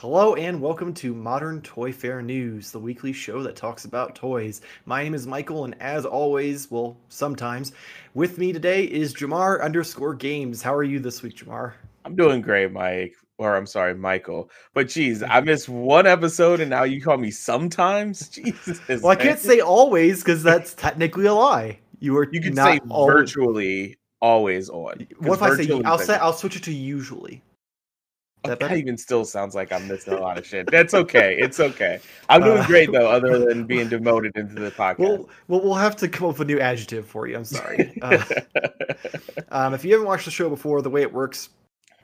Hello and welcome to Modern Toy Fair News, the weekly show that talks about toys. My name is Michael, and as always, well, sometimes, with me today is Jamar underscore games. How are you this week, Jamar? I'm doing great, Mike. Or I'm sorry, Michael. But geez, I missed one episode and now you call me sometimes. Jesus. Well, I can't say always because that's technically a lie. You are you can say always- virtually always on. What if I say? I'll say. I'll switch it to usually. That that even still sounds like I'm missing a lot of shit. That's okay. It's okay. I'm doing Uh, great though, other than being demoted into the podcast. Well, well, we'll have to come up with a new adjective for you. I'm sorry. Uh, Um, if you haven't watched the show before, the way it works,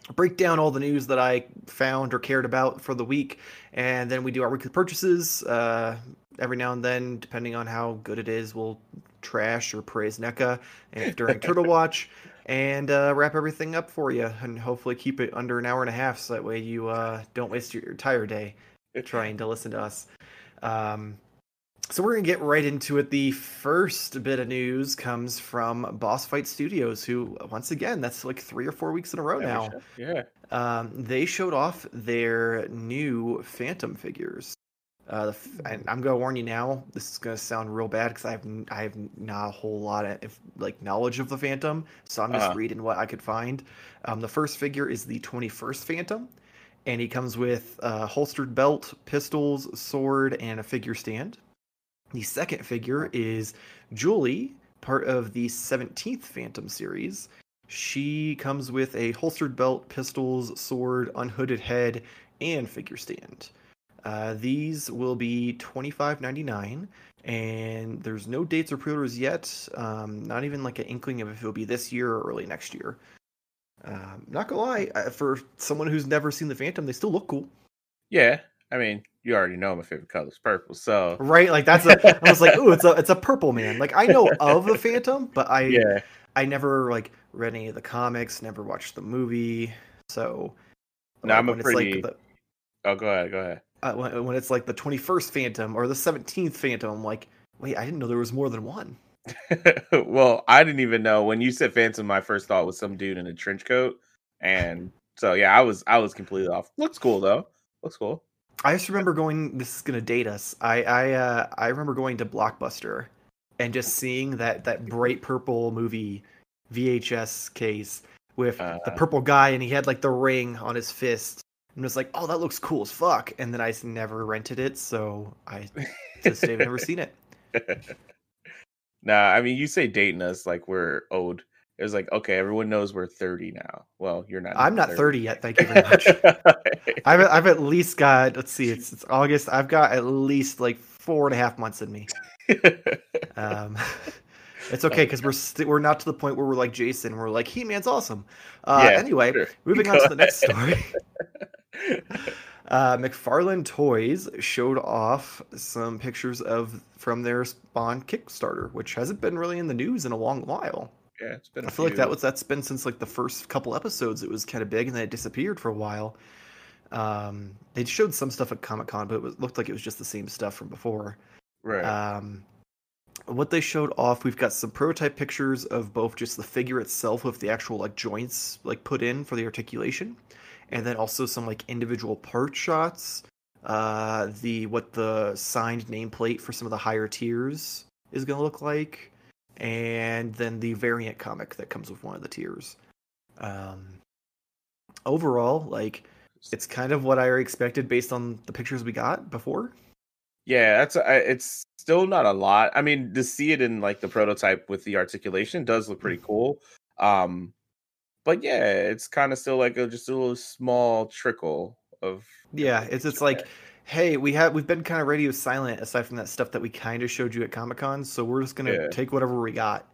I break down all the news that I found or cared about for the week, and then we do our weekly purchases. Uh, every now and then, depending on how good it is, we'll trash or praise NECA and during Turtle Watch, and uh, wrap everything up for you, and hopefully keep it under an hour and a half, so that way you uh, don't waste your entire day trying to listen to us. Um, so we're gonna get right into it. The first bit of news comes from Boss Fight Studios, who once again, that's like three or four weeks in a row now. Yeah. Um, they showed off their new Phantom figures. Uh, the, f- and I'm gonna warn you now. This is gonna sound real bad because I have n- I have not a whole lot of like knowledge of the Phantom, so I'm just Uh-huh. reading what I could find. Um, the first figure is the 21st Phantom, and he comes with a holstered belt, pistols, sword, and a figure stand. The second figure is Julie, part of the 17th Phantom series. She comes with a holstered belt, pistols, sword, unhooded head, and figure stand. Uh, these will be twenty five ninety nine, and there's no dates or pre-orders yet. Um, not even like an inkling of if it'll be this year or early next year. Um, not gonna lie, for someone who's never seen the Phantom, they still look cool, Yeah. I mean, you already know my favorite color is purple. So right? Like that's a, I was like, ooh, it's a it's a purple man. Like I know of the Phantom, but I yeah. I never like read any of the comics, never watched the movie, so. No, I'm a pretty- like the, Oh go ahead, go ahead. Uh, when, when it's like the 21st Phantom or the 17th Phantom, I'm like, wait, I didn't know there was more than one. well, I didn't even know when you said Phantom. My first thought was some dude in a trench coat, and so yeah, I was I was completely off. Looks cool though. Looks cool. I just remember going. This is gonna date us. I I uh, I remember going to Blockbuster and just seeing that that bright purple movie VHS case with the Uh. purple guy, and he had like the ring on his fist. And was like, oh, that looks cool as fuck. And then I never rented it, so I just have never seen it. nah, I mean you say dating us like we're old. It was like okay, everyone knows we're thirty now. Well, you're not. I'm not 30 yet. Thank you very much. I've I've at least got let's see, it's it's August. I've got at least like four and a half months in me. Um, it's okay because we're st- we're not to the point where we're like Jason. We're like He Man's awesome. Uh, Yeah, anyway, sure. moving on to the next story. Uh, McFarlane Toys showed off some pictures of from their Spawn Kickstarter, which hasn't been really in the news in a long while. yeah, it's been. I feel like that was that's been since like the first couple episodes. It was kind of big, and then it disappeared for a while. Um, they showed some stuff at Comic Con, but it was, looked like it was just the same stuff from before. right. Um, what they showed off, we've got some prototype pictures of both just the figure itself with the actual like joints like put in for the articulation, and then also some like individual part shots. Uh, the what the signed nameplate for some of the higher tiers is going to look like, and then the variant comic that comes with one of the tiers. Um, overall, like it's kind of what I expected based on the pictures we got before. Yeah, that's I- it's still not a lot. I mean, to see it in like the prototype with the articulation does look pretty cool. Um, but yeah, it's kind of still like a, just a little small trickle of Yeah, it's it's like, hey, we have we've been kind of radio silent aside from that stuff that we kind of showed you at Comic Con, so we're just gonna Yeah. take whatever we got.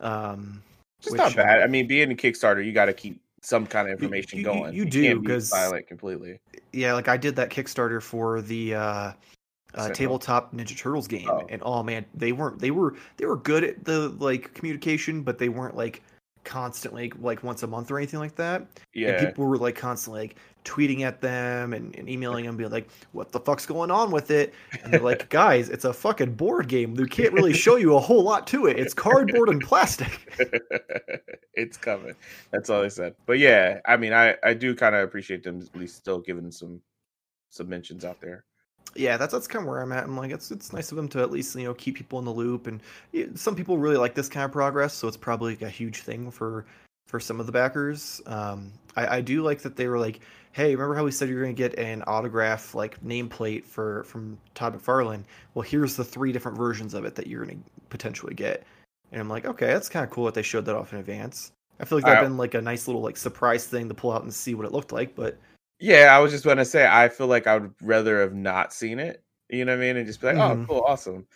Um, It's which, not bad. I mean, being a Kickstarter, you got to keep some kind of information you- going. you do, can't be 'cause- silent completely. yeah, like I did that Kickstarter for the uh, uh, tabletop Ninja Turtles game, Oh. and oh man, they weren't they were they were good at the like communication, but they weren't like constantly like once a month or anything like that. And Yeah, people were like constantly like tweeting at them and, and emailing them, being like, "What the fuck's going on with it?" And they're like, "Guys, it's a fucking board game. They can't really show you a whole lot to it. It's cardboard and plastic." it's coming. That's all I said. But yeah, I mean, I I do kind of appreciate them at least still giving some some mentions out there. Yeah, that's that's kind of where I'm at. I'm like, it's it's nice of them to at least you know keep people in the loop, and yeah, some people really like this kind of progress, so it's probably like a huge thing for for some of the backers. Um, I, I do like that they were like, hey, remember how we said you're going to get an autograph like nameplate for from Todd McFarlane? Well, here's the three different versions of it that you're going to potentially get. And I'm like, okay, that's kind of cool that they showed that off in advance. I feel like that'd been like a nice little like surprise thing to pull out and see what it looked like, but yeah, I was just going to say I feel like I would rather have not seen it. You know what I mean? And just be like, mm-hmm. oh, cool, awesome.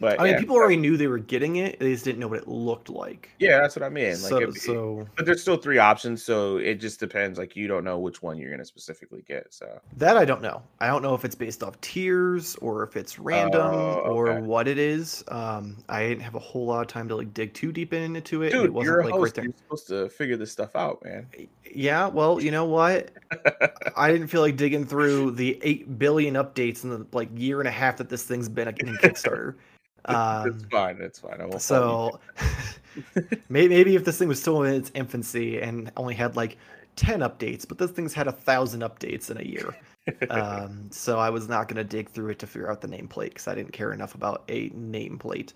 But I mean, people already knew they were getting it; they just didn't know what it looked like. Yeah, that's what I mean. Like, so, it, so, but there's still three options, so it just depends. Like, you don't know which one you're gonna specifically get. So that I don't know. I don't know if it's based off tiers or if it's random uh, okay. or what it is. Um, I didn't have a whole lot of time to like dig too deep into it. Dude, it wasn't you're a like host. right there. You're supposed to figure this stuff out, man. Yeah, well, you know what? I didn't feel like digging through the eight billion updates in the like year and a half that this thing's been in Kickstarter. Um, it's fine. It's fine. I won't so maybe, maybe if this thing was still in its infancy and only had like 10 updates, but this thing's had a thousand updates in a year. um, so I was not going to dig through it to figure out the nameplate because I didn't care enough about a nameplate,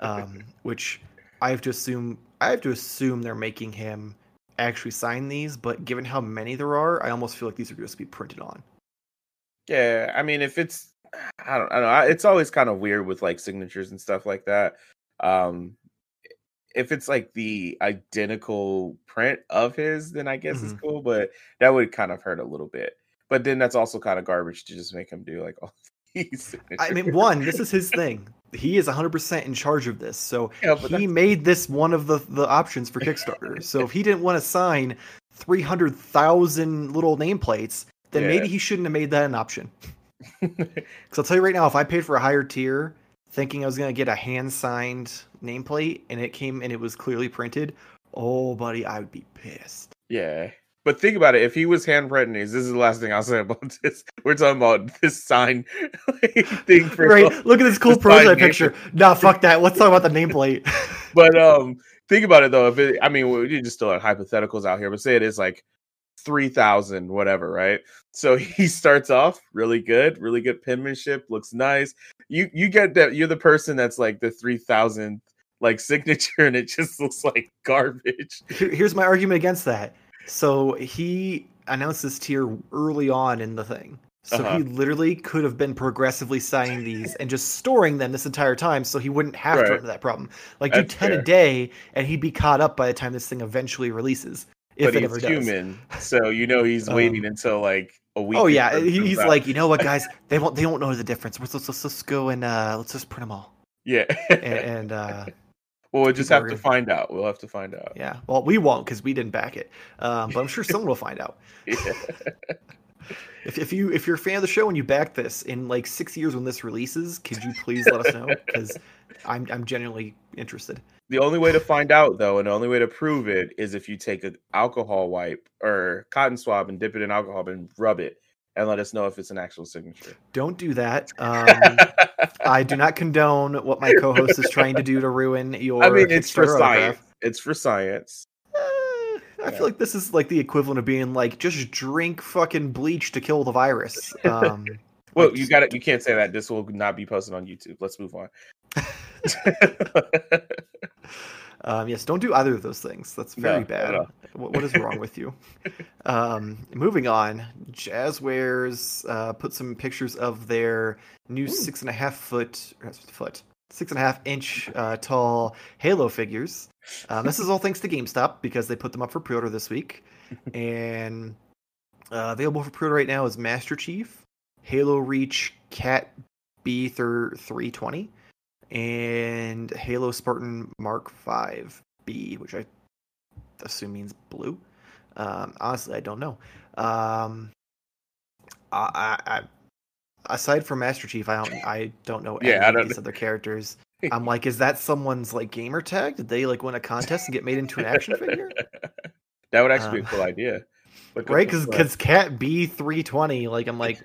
um, which I have to assume I have to assume they're making him actually sign these. But given how many there are, I almost feel like these are just be printed on. Yeah, I mean, if it's I don't, I don't know. It's always kind of weird with like signatures and stuff like that. Um, if it's like the identical print of his, then I guess mm-hmm. it's cool, but that would kind of hurt a little bit. But then that's also kind of garbage to just make him do like all these. I mean, one, this is his thing. He is 100% in charge of this. So yeah, he made this one of the, the options for Kickstarter. so if he didn't want to sign 300,000 little nameplates, then yeah. maybe he shouldn't have made that an option. Because I'll tell you right now, if I paid for a higher tier, thinking I was gonna get a hand signed nameplate, and it came and it was clearly printed, oh, buddy, I would be pissed. Yeah. But think about it. If he was hand printing this is the last thing I'll say about this. We're talking about this sign thing for right. Look at this cool prototype picture. Nah, fuck that. Let's talk about the nameplate. but um, think about it though. If it, I mean, we're just still at hypotheticals out here, but say it is like 3000 whatever right so he starts off really good really good penmanship looks nice you you get that you're the person that's like the 3000 like signature and it just looks like garbage here's my argument against that so he announced this tier early on in the thing so uh-huh. he literally could have been progressively signing these and just storing them this entire time so he wouldn't have right. to run into that problem. Like That's do 10 fair. a day and he'd be caught up by the time this thing eventually releases but he's human, so you know he's waiting um, until like a week. Oh yeah, he's like, you know what, guys, they won't they won't know the difference. Let's let's, let's, go and uh, let's just print them all. Yeah, and, and uh, well, we'll just have to find out. We'll have to find out. Yeah, well, we won't because we didn't back it, um, but I'm sure someone will find out. If, if you if you're a fan of the show and you back this in like six years when this releases, could you please let us know? Because I'm I'm genuinely interested. The only way to find out, though, and the only way to prove it is if you take an alcohol wipe or cotton swab and dip it in alcohol and rub it and let us know if it's an actual signature. Don't do that. Um, I do not condone what my co-host is trying to do to ruin your. I mean, it's for science. It's for science. Uh, I feel like this is like the equivalent of being like just drink fucking bleach to kill the virus. Um, well, like, you got it. You can't say that. This will not be posted on YouTube. Let's move on. um, yes, don't do either of those things. That's very no, bad. What, what is wrong with you? Um, moving on, Jazwares uh, put some pictures of their new Ooh. six and a half foot foot six and a half inch uh, tall Halo figures. Um, this is all thanks to GameStop because they put them up for pre-order this week, and uh, available for pre-order right now is Master Chief, Halo Reach Kat B three twenty, and Halo Spartan Mark Five B, which I assume means blue. Um, honestly, I don't know. Um, I, I, aside from Master Chief, I don't I don't know any yeah, of these other characters. I'm like, is that someone's like gamer tag? Did they like win a contest and get made into an action figure? that would actually be a cool idea. right? Because because Kat B three twenty, like I'm like,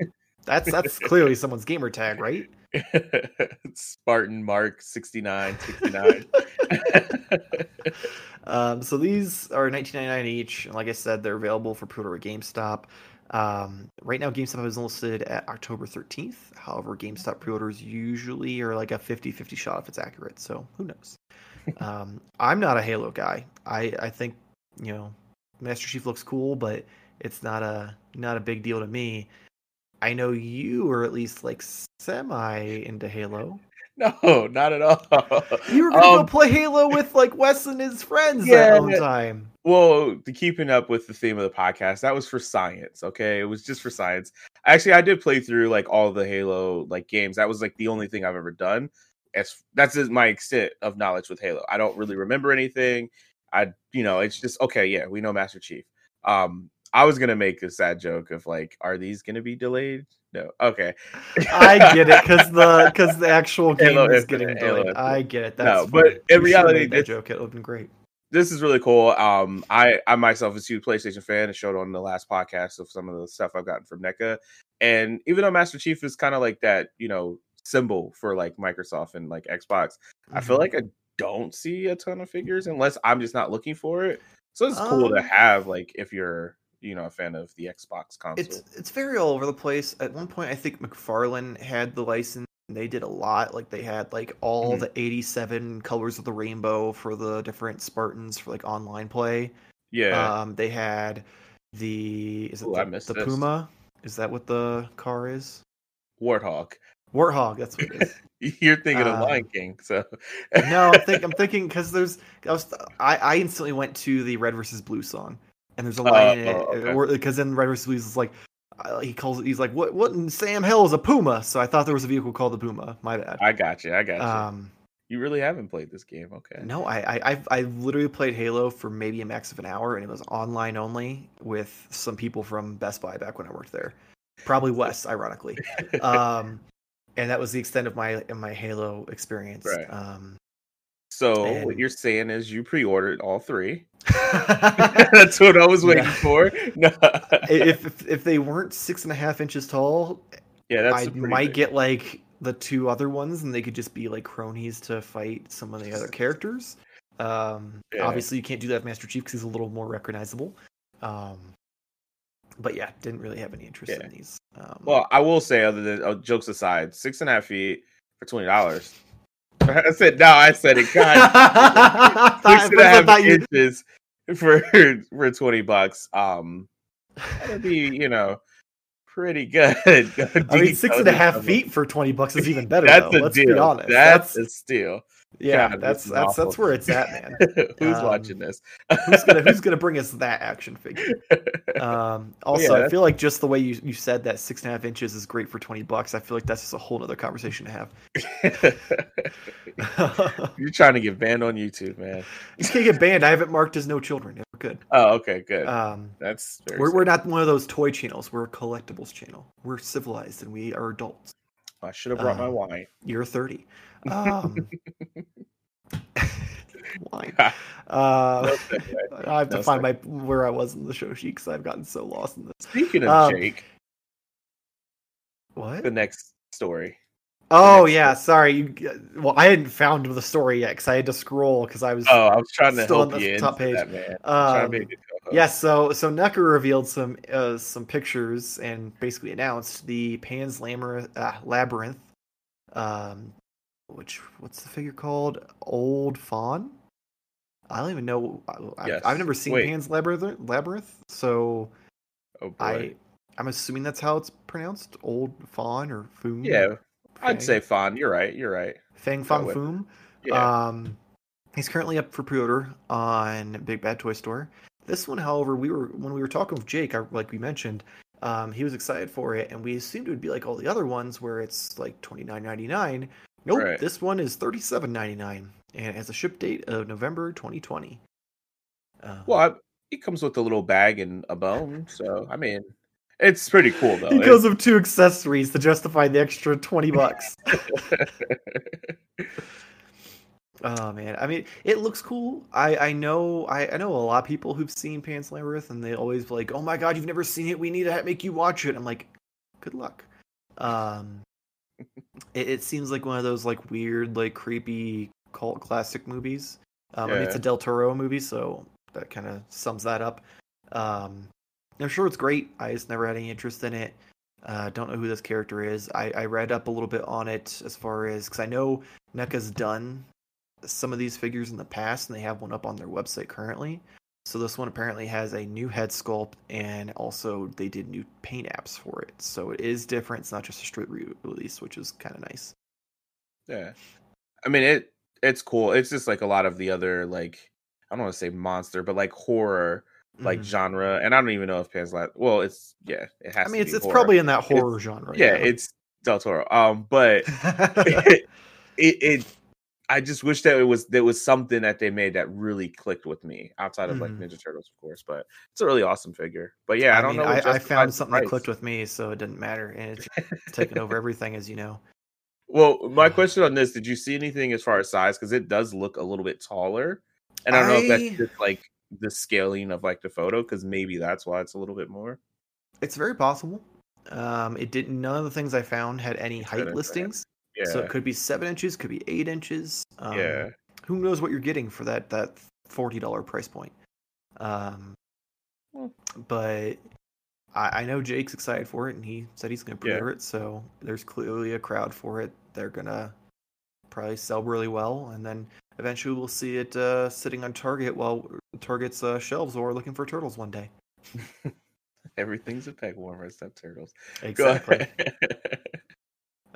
that's that's clearly someone's gamer tag, right? Spartan Mark 69, 69. um, so these are 19.99 each, and like I said, they're available for pre-order at GameStop. Um, right now, GameStop is listed at October 13th. However, GameStop pre-orders usually are like a 50-50 shot if it's accurate. So who knows? um, I'm not a Halo guy. I I think you know Master Chief looks cool, but it's not a not a big deal to me. I know you are at least like semi into Halo. No, not at all. You were gonna um, go play Halo with like Wes and his friends yeah, that one time. Well, the keeping up with the theme of the podcast, that was for science. Okay, it was just for science. Actually, I did play through like all the Halo like games. That was like the only thing I've ever done. As that's my extent of knowledge with Halo. I don't really remember anything. I, you know, it's just okay. Yeah, we know Master Chief. Um, I was gonna make a sad joke of like, are these gonna be delayed? No. Okay. I get it because the because the actual game Halo is getting delayed. Halo I get it. That's no, but in reality, that joke it would have been great. This is really cool. Um, I I myself is a huge PlayStation fan. and showed on the last podcast of some of the stuff I've gotten from NECA, and even though Master Chief is kind of like that, you know, symbol for like Microsoft and like Xbox, mm-hmm. I feel mm-hmm. like I don't see a ton of figures unless I'm just not looking for it. So it's um, cool to um have like if you're you know a fan of the Xbox console. It's it's very all over the place. At one point, I think McFarlane had the license. They did a lot. Like they had like all mm-hmm. the 87 colors of the rainbow for the different Spartans for like online play. Yeah. Um, they had the is it Ooh, the, the Puma? Is that what the car is? Warthog. Warthog. That's what it is. You're thinking of Lion um, King, so no, I'm, think, I'm thinking because there's I was I, I instantly went to the Red versus Blue song and there's a line because oh, okay. then Red vs. Is like uh, he calls it. He's like, "What? What in Sam Hell is a Puma?" So I thought there was a vehicle called the Puma. My bad. I got you. I got you. Um, you really haven't played this game, okay? No, I, I, I literally played Halo for maybe a max of an hour, and it was online only with some people from Best Buy back when I worked there. Probably Wes, ironically. um, and that was the extent of my my Halo experience. Right. Um, so and... what you're saying is you pre-ordered all three. That's what I was waiting yeah. for. No. if, if, if they weren't six and a half inches tall, yeah, I might big. get like the two other ones, and they could just be like cronies to fight some of the other characters. Um, yeah. Obviously, you can't do that with Master Chief because he's a little more recognizable. Um, but yeah, didn't really have any interest yeah. in these. Um, well, I will say, other than uh, jokes aside, six and a half feet for twenty dollars I said no. I said it. God, six and a half inches for for twenty bucks. Um, that'd be you know pretty good. I mean, six and a half feet for twenty bucks is even better. That's though. a Let's deal. Be honest. That's, that's a steal. Yeah, God, that's that's awful. that's where it's at, man. who's um, watching this? who's gonna Who's gonna bring us that action figure? Um, also, yeah, I feel like just the way you, you said that six and a half inches is great for twenty bucks. I feel like that's just a whole other conversation to have. You're trying to get banned on YouTube, man. You can't get banned. I have it marked as no children. We're good. Oh, okay, good. Um, that's we're we're not one of those toy channels. We're a collectibles channel. We're civilized and we are adults. I should have brought um, my wine. You're thirty. Um, wine. Uh, I have to no, find my where I was in the show sheet because I've gotten so lost in this. Speaking of um, Jake, what the next story? Oh yeah, sorry. You, well, I hadn't found the story yet because I had to scroll because I was. Oh, I was trying to help on the you top page. That, man. Um, yes, yeah, so so NECA revealed some uh, some pictures and basically announced the Pan's Labyrinth, uh, Labyrinth um, which what's the figure called? Old Faun. I don't even know. Yes. I've, never seen Wait. Pan's Labyrinth, Labyrinth, so oh I I'm assuming that's how it's pronounced. Old Faun or Foom. Yeah, Fang. I'd say Faun. You're right. You're right. Fang Fong Foom. Yeah. Um, he's currently up for pre-order on Big Bad Toy Store. This one, however, we were when we were talking with Jake, like we mentioned, um, he was excited for it, and we assumed it would be like all the other ones where it's like twenty nine ninety nine. Nope, right. this one is thirty seven ninety nine, and has a ship date of November twenty twenty. Uh, well, I, it comes with a little bag and a bone, so I mean, it's pretty cool though. Because with two accessories to justify the extra twenty bucks. Oh man, I mean, it looks cool. I I know I, I know a lot of people who've seen Pan's Labyrinth, and they always like, "Oh my god, you've never seen it? We need to make you watch it." I'm like, "Good luck." Um, it, it, seems like one of those like weird, like creepy cult classic movies. Um, I mean, it's a Del Toro movie, so that kind of sums that up. Um, I'm sure it's great. I just never had any interest in it. Uh, don't know who this character is. I, I read up a little bit on it as far as because I know NECA's done some of these figures in the past, and they have one up on their website currently. So this one apparently has a new head sculpt, and also they did new paint apps for it. So it is different. It's not just a straight re-release, which is kind of nice. Yeah. I mean it it's cool. It's just like a lot of the other like I don't want to say monster, but like horror like Mhm. genre. And I don't even know if Pan's Labyrinth well, it's yeah, it has I mean, to it's be it's horror. probably in that horror genre. yeah, it's Del Toro. Um, but it, it I just wish that it was there was something that they made that really clicked with me outside of like Mhm. Ninja Turtles, of course. But it's a really awesome figure. But yeah, I, don't mean, know. I, I found something that clicked with me, so it didn't matter, and it's taken over everything, as you know. Well, my question on this: Did you see anything as far as size? Because it does look a little bit taller, and I don't know if that's just like the scaling of like the photo, because maybe that's why it's a little bit more. It's very possible. Um, it didn't. None of the things I found had any It's height listings, Yeah, so it could be seven inches, could be eight inches. Um, yeah, Who knows what you're getting for that that forty dollar price point? Um, Hmm. but I, I know Jake's excited for it, and he said he's going to Yeah. pre-order it. So there's clearly a crowd for it. They're gonna probably sell really well, and then eventually we'll see it uh, sitting on Target while Target's uh, shelves, or looking for turtles one day. everything's a peg warmer except turtles. Exactly.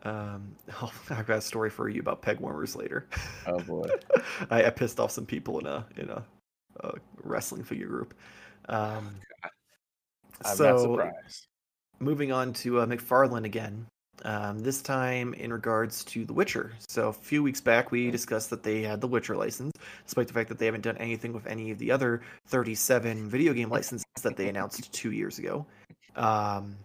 Um, oh, I've got a story for you about peg warmers later. oh boy. I, I pissed off some people in a in a, a wrestling figure group. Um, I'm so not surprised. moving on to uh, McFarlane again. Um, this time in regards to The Witcher. So a few weeks back we discussed that they had the Witcher license, despite the fact that they haven't done anything with any of the other 37 video game licenses that they announced two years ago. Um,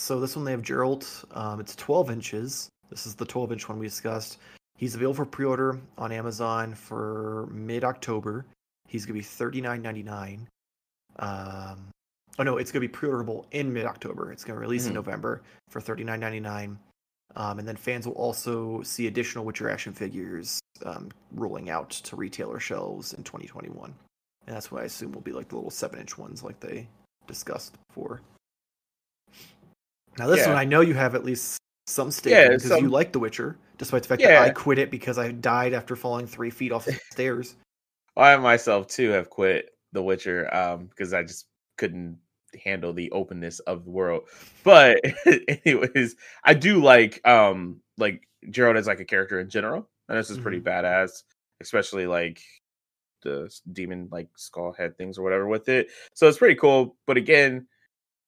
so this one they have Geralt. Um, it's 12 inches. This is the 12 inch one we discussed. He's available for pre-order on Amazon for mid-October. He's gonna be 39.99. Um, oh no, it's gonna be pre-orderable in mid-October. It's gonna release in Mhm. November for 39.99. Um, and then fans will also see additional Witcher action figures um, rolling out to retailer shelves in 2021. And that's what I assume will be like the little seven-inch ones, like they discussed before. Now this Yeah. one, I know you have at least some stake Yeah, because you some- like The Witcher, despite the fact Yeah. that I quit it because I died after falling three feet off the stairs. I myself too have quit The Witcher um because I just couldn't handle the openness of the world. But anyways, I do like um like Gerald as like a character in general, and this is pretty badass, especially like the demon like skull head things or whatever with it. So it's pretty cool. But again,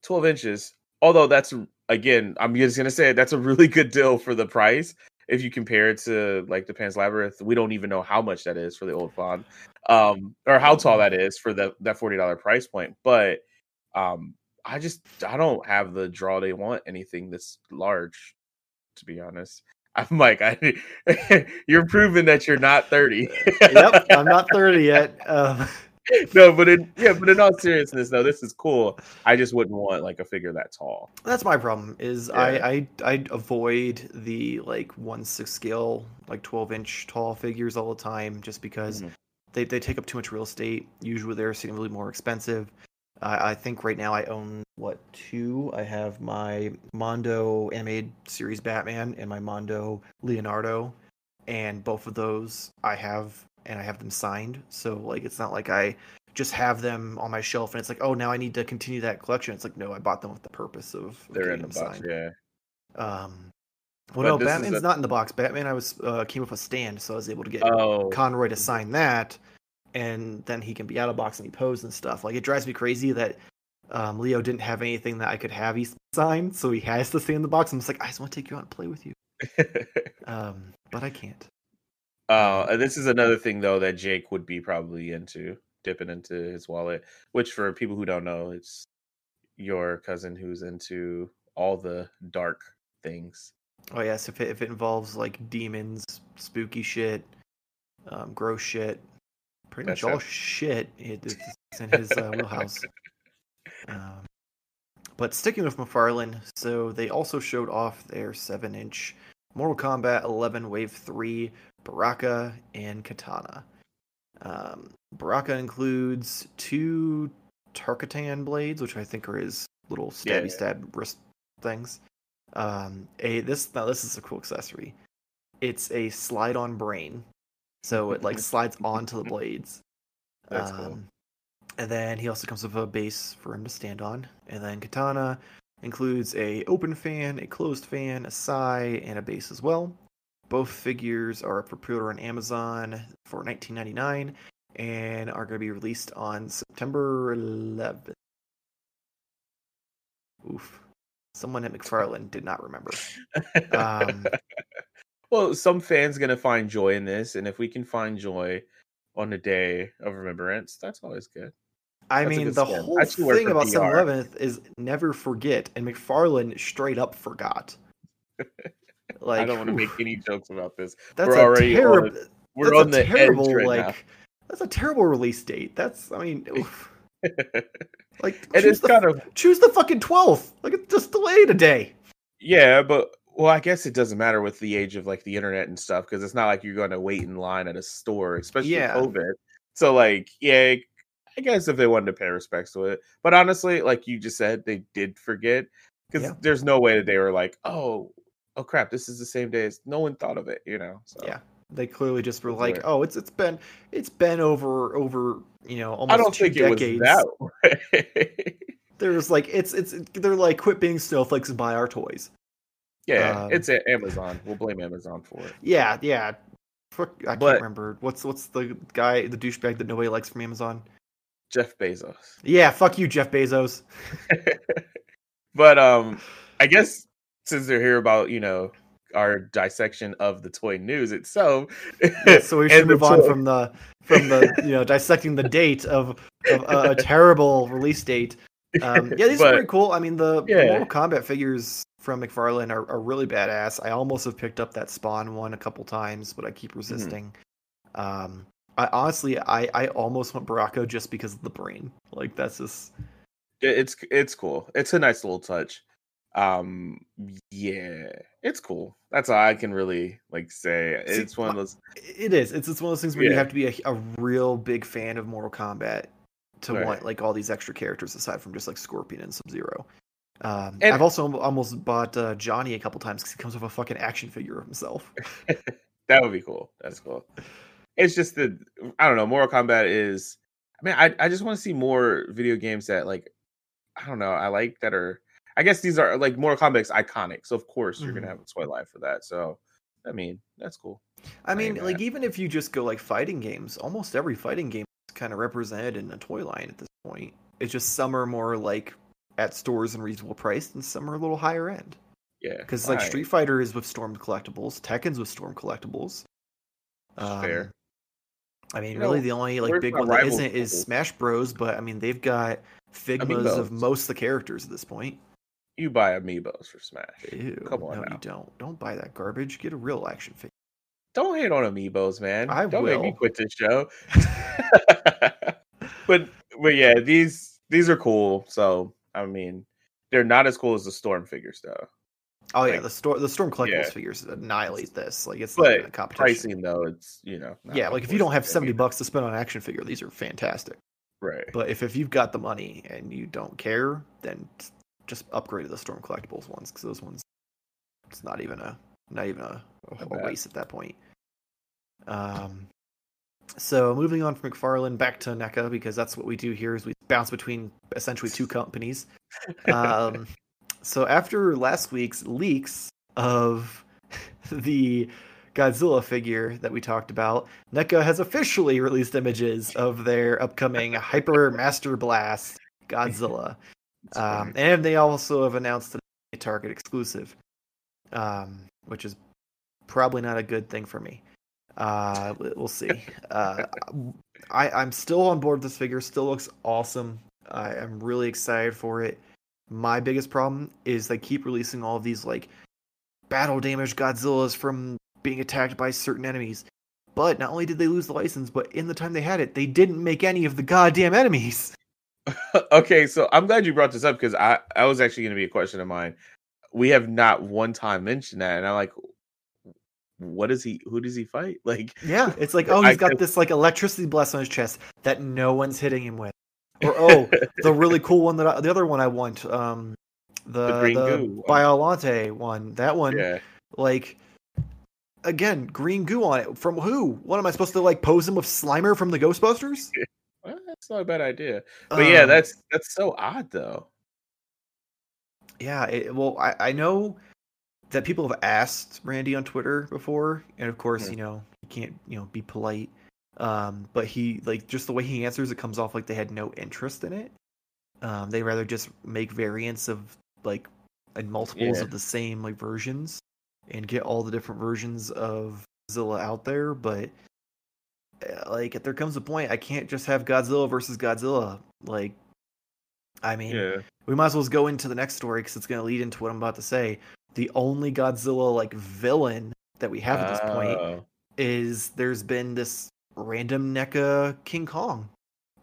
12 inches. Although that's again, I'm just gonna say that's a really good deal for the price. If you compare it to like the Pan's Labyrinth, we don't even know how much that is for the old Faun, um, or how tall that is for the that forty dollar price point. But um, I just I don't have the draw they want anything this large, to be honest. I'm like, I, you're proving that you're not 30. yep, I'm not 30 yet. Um, no, but in yeah, but in all seriousness, though, this is cool. I just wouldn't want like a figure that tall. that's my problem. Is Yeah. I, I I avoid the like one six scale, like 12 inch tall figures all the time, just because Mhm. they they take up too much real estate. Usually they're significantly more expensive. I I think right now I own what two? I have my Mondo animated series Batman and my Mondo Leonardo, and both of those I have and I have them signed. So like it's not like I just have them on my shelf and it's like oh now I need to continue that collection. It's like no, I bought them with the purpose of, They're in the box, signed. yeah. Um, well, But no, Batman's a- not in the box. Batman, I was uh, came with a stand, so I was able to get Oh, Conroy to sign that, and then he can be out of box and he pose and stuff. Like it drives me crazy that um, Leo didn't have anything that I could have he signed, so he has to stay in the box. I'm just like, I just want to take you out and play with you, um, but I can't. Uh, this is another thing though that Jake would be probably into dipping into his wallet. Which, for people who don't know, it's your cousin who's into all the dark things. Oh yes, if it, if it involves like demons, spooky shit, um, gross shit, pretty That's much all shit, it, it's in his uh, wheelhouse. Um, but sticking with McFarlane, so they also showed off their seven-inch Mortal Kombat 11 Wave 3 Baraka and Katana. Um, Baraka includes two Tarkatan blades, which I think are his little stabby Yeah. stab wrist things. Um, a this now this is a cool accessory. It's a slide on brain, so it like slides onto the blades. That's cool. Um, And then he also comes with a base for him to stand on. And then Katana includes a open fan, a closed fan, a sai, and a base as well. Both figures are up for pre-order on Amazon for 19.99 and are going to be released on September 11th. Oof. Someone at McFarlane did not remember. Um, well, some fans gonna find joy in this, and if we can find joy on the day of remembrance, that's always good. I That's mean, good the spin. whole I should work thing about. 7 11th is never forget, and McFarlane straight up forgot. Like, I don't want to make any jokes about this. that's we're already terrible. on- We're on a the terrible edge right like. That's a terrible release date. That's I mean, like and choose it's the, kind of choose the fucking twelfth. Like it's just delayed a day. yeah, but well, I guess it doesn't matter with the age of like the internet and stuff because it's not like you're going to wait in line at a store, especially Yeah. COVID. So like, yeah, I guess if they wanted to pay respects to it, but honestly, like you just said, they did forget because Yeah. there's no way that they were like, oh, oh crap, this is the same day as no one thought of it, you know? So Yeah. They clearly just were like, oh, it's it's been it's been over over you know almost I don't two think decades. it was that. There's like it's it's they're like quit being snowflakes and buy our toys. yeah, Um, it's Amazon. We'll blame Amazon for it. Yeah, yeah. Fuck, I can't But- remember what's what's the guy the douchebag that nobody likes from Amazon. Jeff Bezos. Yeah, fuck you, Jeff Bezos. but um I guess since they're here about, you know, our dissection of the toy news itself. Yeah, so we should move on from the from the you know dissecting the date of, of a, a terrible release date. Um, yeah, these But- are pretty cool. I mean, the Yeah. Mortal Kombat figures from McFarlane are, are really badass. I almost have picked up that Spawn one a couple times, but I Mm-hmm. keep resisting. Um, I honestly, I I almost want Baraka just because of the brain. Like that's just it's it's cool. It's a nice little touch. Um yeah, it's cool. That's all I can really like say. See, It's one of those it is. It's it's one of those things where you have to be a, a real big fan of Mortal Kombat to Right. want like all these extra characters aside from just like Scorpion and Sub Zero. Um, And- I've also almost bought uh, Johnny a couple times because he comes with a fucking action figure of himself. that would be cool. That's cool. It's just that I don't know. Mortal Kombat is. I mean, I I just want to see more video games that like. I don't know. I like that are. I guess these are like Mortal Kombat's iconic, so of course you're Mhm. gonna have a toy line for that. So, I mean, that's cool. I mean, ain't like mad. even if you just go like fighting games, almost every fighting game is kind of represented in a toy line at this point. It's just some are more like at stores and reasonable price, and some are a little higher end. Yeah, Because like alright, Street Fighter is with Storm collectibles, Tekken's with Storm collectibles. Um, fair. I mean, You really, know, the only like big one that isn't is? Smash Bros. But I mean, they've got figmas of most of the characters at this point. You buy amiibos for Smash. Ew, Come on no, now. you don't. Don't buy that garbage. Get a real action figure. Don't hate on amiibos, man. I Don't make me quit this show. but but yeah, these these are cool. So I mean, they're not as cool as the Storm figures though. Oh yeah, the storm the Storm collectibles Yeah. figures annihilate this. Like it's not even a competition. pricing though, it's you know. yeah, like if you don't have seventy either. bucks to spend on an action figure, these are fantastic. right? But if if you've got the money and you don't care, then just upgrade to the Storm collectibles ones because those ones, it's not even a not even a, a, waste at that point. Um, so moving on from McFarlane back to NECA because that's what we do here is we bounce between essentially two companies. Um, so after last week's leaks of the Godzilla figure that we talked about, NECA has officially released images of their upcoming Hyper Maser Blast Godzilla. Um, and they also have announced a Target exclusive, um, which is probably not a good thing for me. Uh, we- we'll see. Uh, I, I'm still on board with this figure. Still looks awesome. I am really excited for it. My biggest problem is they keep releasing all of these like battle damaged Godzillas from being attacked by certain enemies. But not only did they lose the license, but in the time they had it, they didn't make any of the goddamn enemies. okay, so I'm glad you brought this up because I I was actually going to be a question of mine. We have not one time mentioned that, and I'm like, what does he? Who does he fight? Like, yeah, it's like, oh, he's got this like electricity blast on his chest that no one's hitting him with. Or oh, the really cool one that I, the other one I want, um, the The green the goo one. Biolante one. That one, yeah, like, again, green goo on it. From who? What am I supposed to like pose him with Slimer from the Ghostbusters? That's not a bad idea. But yeah, Um, that's that's so odd though. Yeah, it, well, I, I know that people have asked Randy on Twitter before, and of course, Mhm. you know, you can't, you know, be polite. Um, but he like just the way he answers, it comes off like they had no interest in it. Um, they rather just make variants of like and multiples Yeah. of the same like versions and get all the different versions of Zilla out there. But like, if there comes a point, I can't just have Godzilla versus Godzilla. Like, I mean, Yeah, we might as well go into the next story because it's going to lead into what I'm about to say. The only Godzilla like villain that we have at this point Oh. is there's been this random NECA King Kong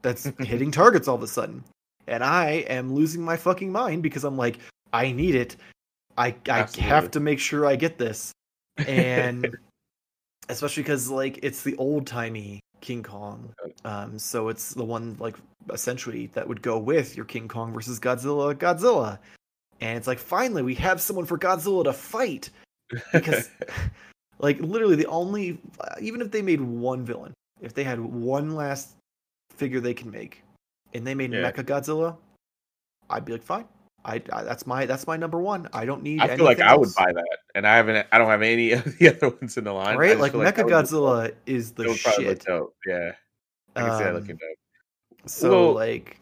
that's hitting targets all of a sudden, and I am losing my fucking mind because I'm like, I need it. I I have to make sure I get this, and especially because like it's the old timey King Kong. Um, so it's the one like essentially that would go with your King Kong versus Godzilla, Godzilla, and it's like finally we have someone for Godzilla to fight because like literally the only even if they made one villain, if they had one last figure they can make, and they made Yeah. Mecha Godzilla, I'd be like fine. I, I that's my that's my number one. I don't need. I feel like anything I would buy that, and I haven't. I don't have any of the other ones in the line. Right. Like Mecha would Godzilla is the would probably look shit. Yeah, I can see that Um, looking dope. So Well, like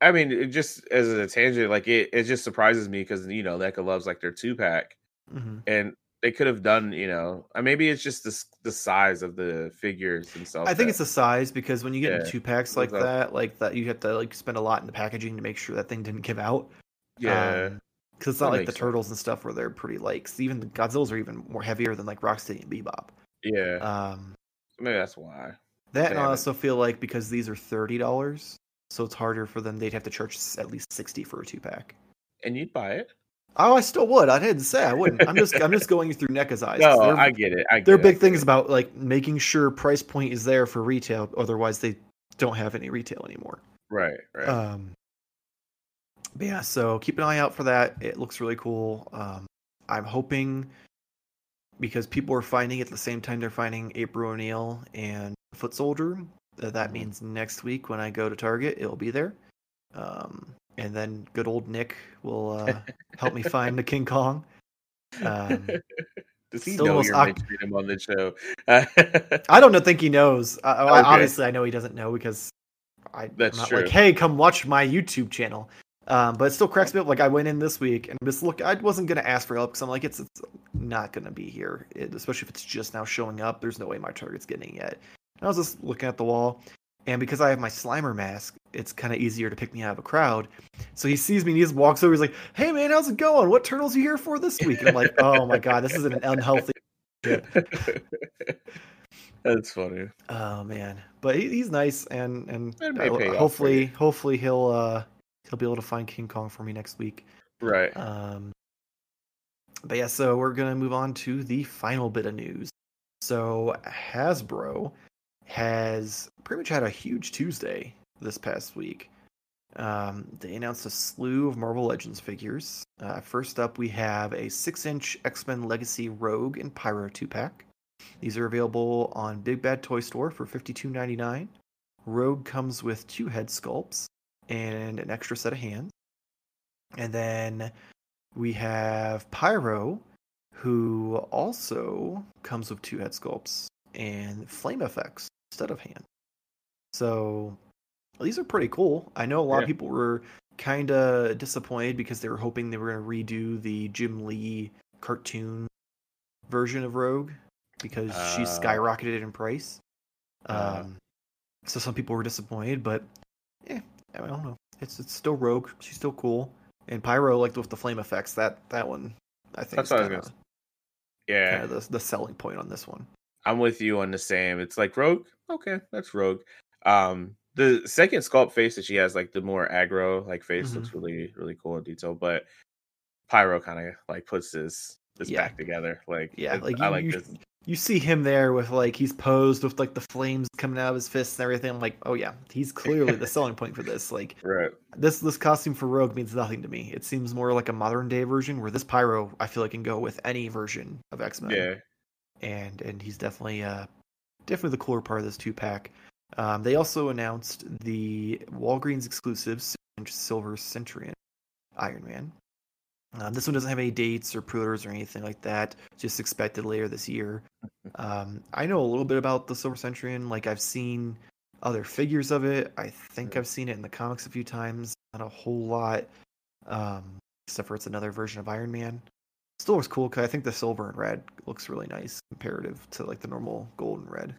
I mean, it just as a tangent, like it, it just surprises me because you know NECA loves like their two pack, mhm. and they could have done, you know, uh, maybe it's just the the size of the figures themselves. I think that- it's the size because when you get Yeah, two packs like- that, like that, you have to like spend a lot in the packaging to make sure that thing didn't give out. Yeah, because it's not that like the sense. turtles and stuff where they're pretty light. 'cause even the Godzillas are even more heavier than like Rocksteady and Bebop. yeah. Um, maybe that's why. that and I Damn it. also feel like because these are thirty dollars, so it's harder for them. They'd have to charge at least sixty for a two pack. And you'd buy it? Oh, I still would. I didn't say I wouldn't. I'm just I'm just going through NECA's eyes. No, I get it. I get their big get thing it. is about like making sure price point is there for retail. Otherwise, they don't have any retail anymore. right, right. Um, but yeah, so keep an eye out for that. It looks really cool. Um, I'm hoping because people are finding it at the same time they're finding April O'Neil and Foot Soldier. That Mhm. means next week when I go to Target, it'll be there. Um, and then good old Nick will uh, help me find the King Kong. Um, Does he still know you're awk- mentioning him on the show? I don't know, think he knows. I- Okay. Obviously, I know he doesn't know because I, That's I'm not true. like, hey, come watch my YouTube channel. Um, but it still cracks me up. Like I went in this week and just look. I wasn't gonna ask for help because I'm like, it's, it's not gonna be here, it, especially if it's just now showing up. There's no way my target's getting it yet. And I was just looking at the wall, and because I have my Slimer mask, it's kind of easier to pick me out of a crowd. So he sees me and he just walks over. He's like, "Hey man, how's it going? What turtles you here for this week?" And I'm like, "Oh my god, this is an unhealthy." That's funny. Oh man, but he, he's nice and and It pay off for hopefully hopefully he'll uh he'll be able to find King Kong for me next week. Right. Um, but yeah, so we're gonna move on to the final bit of news. So Hasbro has pretty much had a huge Tuesday this past week. Um, they announced a slew of Marvel Legends figures. Uh, first up, we have a six-inch X-Men Legacy Rogue and Pyro two-pack. These are available on Big Bad Toy Store for $52.99. Rogue comes with two head sculpts and an extra set of hands. And then we have Pyro, who also comes with two head sculpts and flame effects instead of hand. So these are pretty cool. I know a lot Yeah. of people were kind of disappointed because they were hoping they were going to redo the Jim Lee cartoon version of Rogue because she Uh. skyrocketed in price. Uh. Um, so some people were disappointed, but yeah, I don't know. It's it's still Rogue. She's still cool. And Pyro, like with the flame effects, that that one, I think, That's is what I was kind gonna of Yeah. the the selling point on this one. I'm with you on the same. It's like Rogue. Okay, that's Rogue. Um, the second sculpt face that she has, like the more aggro like face, Mm-hmm. looks really really cool in detail. But Pyro kind of like puts this this Yeah. back together. Like Yeah, it- like I like you- this. You see him there with like he's posed with like the flames coming out of his fists and everything. I'm like, oh yeah, he's clearly the selling point for this. Like right. this this costume for Rogue means nothing to me. It seems more like a modern day version where this Pyro I feel like can go with any version of X Men. Yeah. And and he's definitely uh definitely the cooler part of this two pack. Um, they also announced the Walgreens exclusive Silver Centurion Iron Man. Um, this one doesn't have any dates or pre-orders or anything like that. Just expected later this year. Um, I know a little bit about the Silver Centurion. Like I've seen other figures of it. I think I've seen it in the comics a few times. Not a whole lot, um, except for it's another version of Iron Man. Still looks cool because I think the silver and red looks really nice comparative to like the normal gold and red.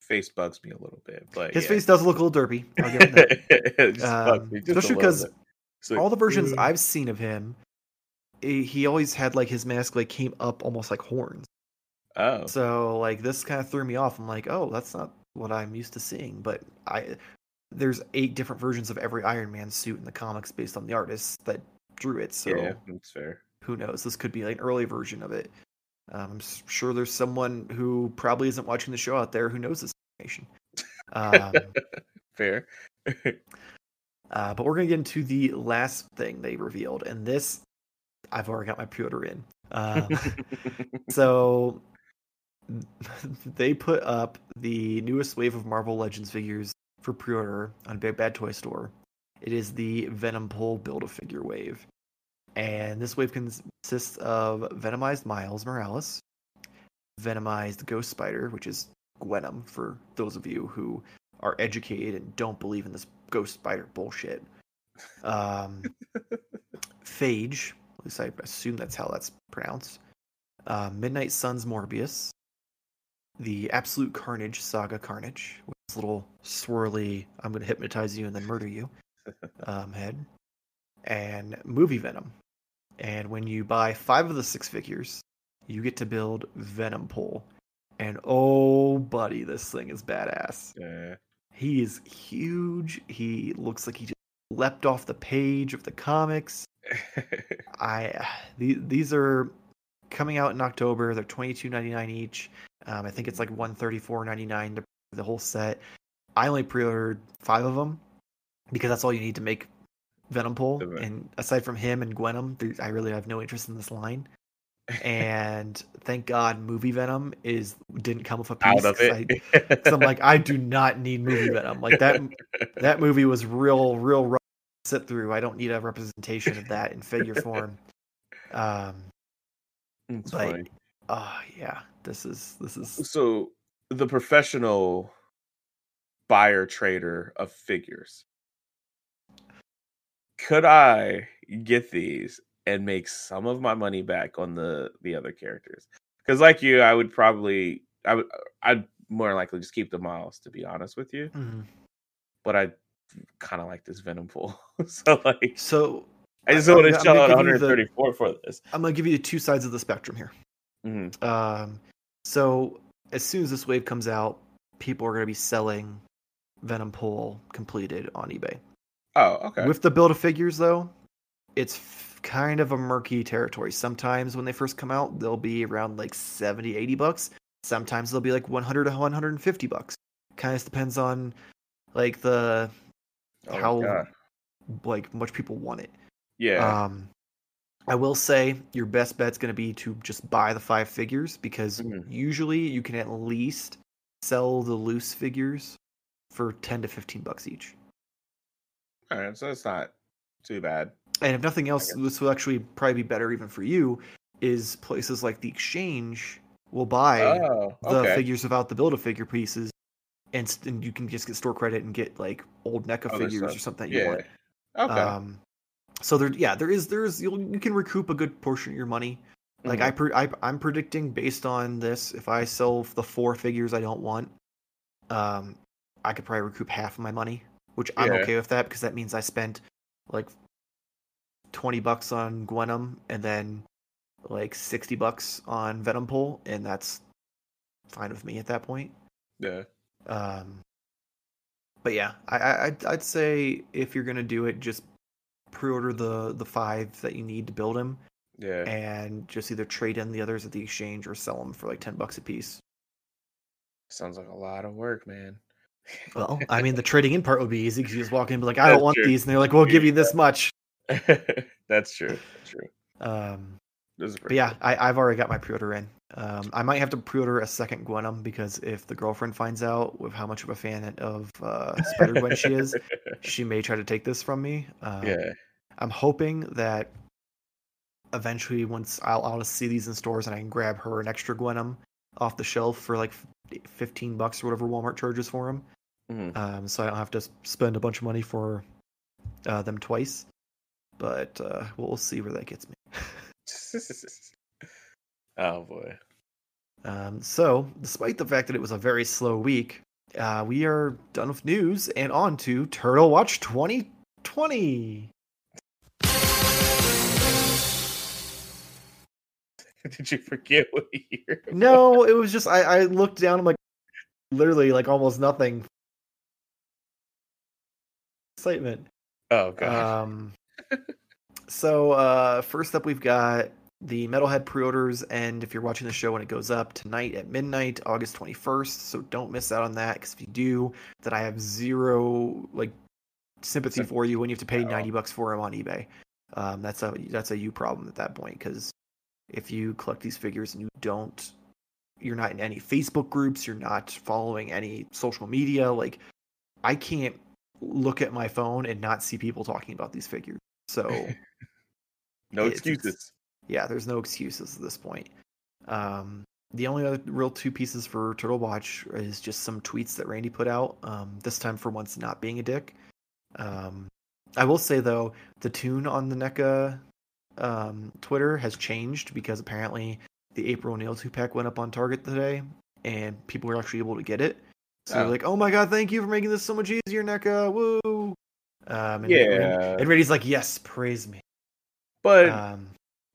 Face bugs me a little bit, but his yeah. face does look a little derpy. I'll give him that. It just bugs Um, especially because bit. It's like, all the versions I've seen of him, he always had like his mask like came up almost like horns. oh So like this kind of threw me off. I'm like, oh, that's not what I'm used to seeing. But I there's eight different versions of every Iron Man suit in the comics based on the artists that drew it. So yeah, that's fair. who knows? This could be like an early version of it. Um, I'm sure there's someone who probably isn't watching the show out there who knows this information. Um, Fair. Uh, but we're gonna get into the last thing they revealed, and this I've already got my pre-order in. Um, so they put up the newest wave of Marvel Legends figures for pre-order on Big Bad Toy Store. It is the Venom Pool Build-A-Figure wave, and this wave consists of Venomized Miles Morales, Venomized Ghost Spider, which is Gwenom for those of you who are educated and don't believe in this Ghost Spider bullshit. Um, Phage, at least I assume that's how that's pronounced. Uh, Midnight Suns Morbius, the Absolute Carnage Saga Carnage, with this little swirly, I'm going to hypnotize you and then murder you um, head, and Movie Venom. And when you buy five of the six figures, you get to build Venom Pool. And oh, buddy, this thing is badass. yeah. He is huge. He looks like he just leapt off the page of the comics. I the- these are coming out in October. They're twenty two ninety nine each. Um, I think it's like one thirty four ninety nine to the whole set. I only pre ordered five of them because that's all you need to make Venom pool. The And aside from him and Gwenom, I really have no interest in this line. And thank God, movie Venom is didn't come with a piece. out of it. I- I'm like, I do not need movie Venom. Like that that movie was real, real rough sit through. I don't need a representation of that in figure form. Um, It's but funny. oh yeah, this is this is So the professional buyer trader of figures. Could I get these and make some of my money back on the the other characters? Because like you, I would probably I would I'd more likely just keep the miles to be honest with you. mhm. But I kind of like this Venom pool. so like so. I just want to I'm shell out give you the- 134 for this. I'm gonna give you the two sides of the spectrum here. Mhm. Um, so as soon as this wave comes out, people are gonna be selling Venom Pool completed on eBay. Oh, okay. With the build of figures, though, it's f- kind of a murky territory. Sometimes when they first come out, they'll be around like 70, 80 bucks. Sometimes they'll be like 100 to 150 bucks. Kind of depends on like the Oh how God. like much people want it. yeah. Um, I will say your best bet's going to be to just buy the five figures because Mhm. usually you can at least sell the loose figures for 10 to 15 bucks each. All right, so it's not too bad. And if nothing else, this will actually probably be better even for you. Is places like the exchange will buy Oh, the figures without the build a figure pieces, and, and you can just get store credit and get like old NECA Other figures or something that you Yeah. want. Okay. Um, so there, yeah, there is there is you'll, you can recoup a good portion of your money. Like Mhm. I, pre- I, I'm predicting based on this, if I sell the four figures I don't want, um, I could probably recoup half of my money, which I'm Yeah. okay with that because that means I spent like twenty bucks on Gwenom and then like sixty bucks on Venom Pool, and that's fine with me at that point. yeah. Um, but yeah, I, I I'd, I'd say if you're gonna do it, just pre-order the the five that you need to build him, Yeah. and just either trade in the others at the exchange or sell them for like ten bucks a piece. Sounds like a lot of work, man. Well, I mean, the trading in part would be easy because you just walk in and be like, I don't want true. these. And they're like, we'll give you this much. That's true. That's true. Um, but yeah. I, I've already got my pre order in. Um, I might have to pre order a second Gwenom because if the girlfriend finds out with how much of a fan of uh, Spider Gwen she is, she may try to take this from me. Um, yeah. I'm hoping that eventually, once I'll, I'll see these in stores and I can grab her an extra Gwenom off the shelf for like 15 bucks or whatever Walmart charges for them. Mhm. Um, so I don't have to spend a bunch of money for uh, them twice. But uh, we'll, we'll see where that gets me. oh boy. Um, so, despite the fact that it was a very slow week, uh, we are done with news and on to Turtle Watch 2020. Did you forget what year? No, it was just I, I looked down. I'm like, literally, like almost nothing. Excitement. Oh god. Um, so uh, first up, we've got the Metalhead pre-orders, and if you're watching the show when it goes up tonight at midnight, August 21st, so don't miss out on that. Because if you do, then I have zero like sympathy Sym- for you when you have to pay No. 90 bucks for them on eBay. Um, that's a that's a you problem at that point because if you collect these figures and you don't you're not in any Facebook groups, you're not following any social media, like I can't look at my phone and not see people talking about these figures. So no excuses. Yeah, there's no excuses at this point. Um, the only other real two pieces for Turtle Watch is just some tweets that Randy put out. Um, this time for once not being a dick. Um, I will say though, the tune on the NECA um, Twitter has changed because apparently the April O'Neil two pack went up on Target today, and people were actually able to get it. So they're Oh. like, "Oh my god, thank you for making this so much easier, NECA! Woo!" Um, and, Yeah. and Randy's like, "Yes, praise me." But Um,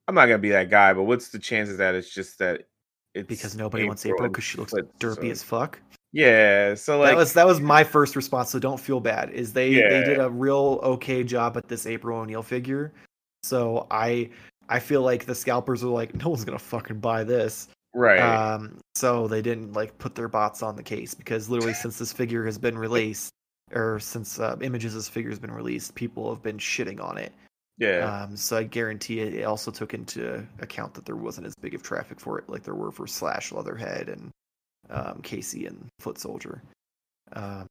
I'm not gonna be that guy. But what's the chances that it's just that it's because nobody wants April because she looks foot, derpy so- as fuck. Yeah. So like that was that was my first response. So don't feel bad. Is they they did a real okay job at this April O'Neil figure. So I I feel like the scalpers are like, no one's gonna fucking buy this. right. Um, so they didn't like put their bots on the case because literally since this figure has been released, or since uh, images of this figure has been released, people have been shitting on it. Yeah. Um, so I guarantee it, it also took into account that there wasn't as big of traffic for it like there were for Slash Leatherhead and um, Casey and Foot Soldier. Um,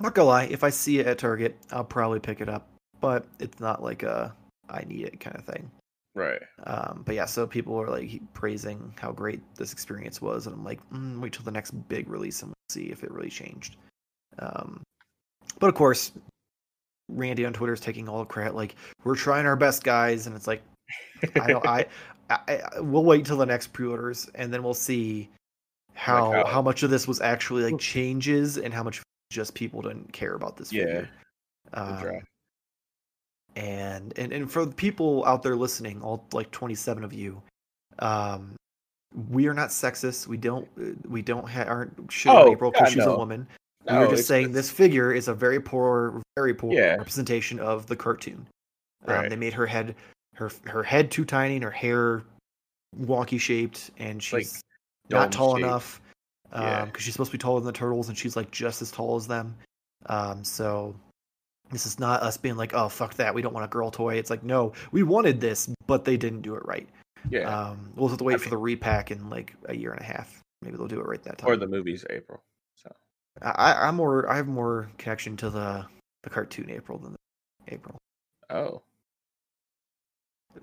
not gonna lie, if I see it at Target, I'll probably pick it up, but it's not like a I need it kind of thing. right. Um, but yeah, so people are like praising how great this experience was, and I'm like, mm, wait till the next big release and we'll see if it really changed. Um, but of course, Randy on Twitter is taking all the credit, like we're trying our best, guys, and it's like I don't, I, I, I, we'll wait till the next pre-orders, and then we'll see how Like how, how- much of this was actually like changes and how much just people didn't care about this. Yeah, figure. Um, and and and for the people out there listening, all like 27 of you, um, we are not sexist. We don't we don't ha- aren't on Oh, April because God, she's no. a woman. No, we were just it's- saying this figure is a very poor, very poor Yeah. representation of the cartoon. Um, they made her head her her head too tiny and her hair wonky shaped, and Like, she's not tall enough because Yeah. she's supposed to be taller than the turtles, and she's like just as tall as them. Um, so this is not us being like, oh fuck that, we don't want a girl toy. It's like, no, we wanted this, but they didn't do it right. Yeah. Um, we'll have to wait I for the repack in like a year and a half. Maybe they'll do it right that time. or the movies April. I, I'm more, I have more connection to the the cartoon April than the April. oh.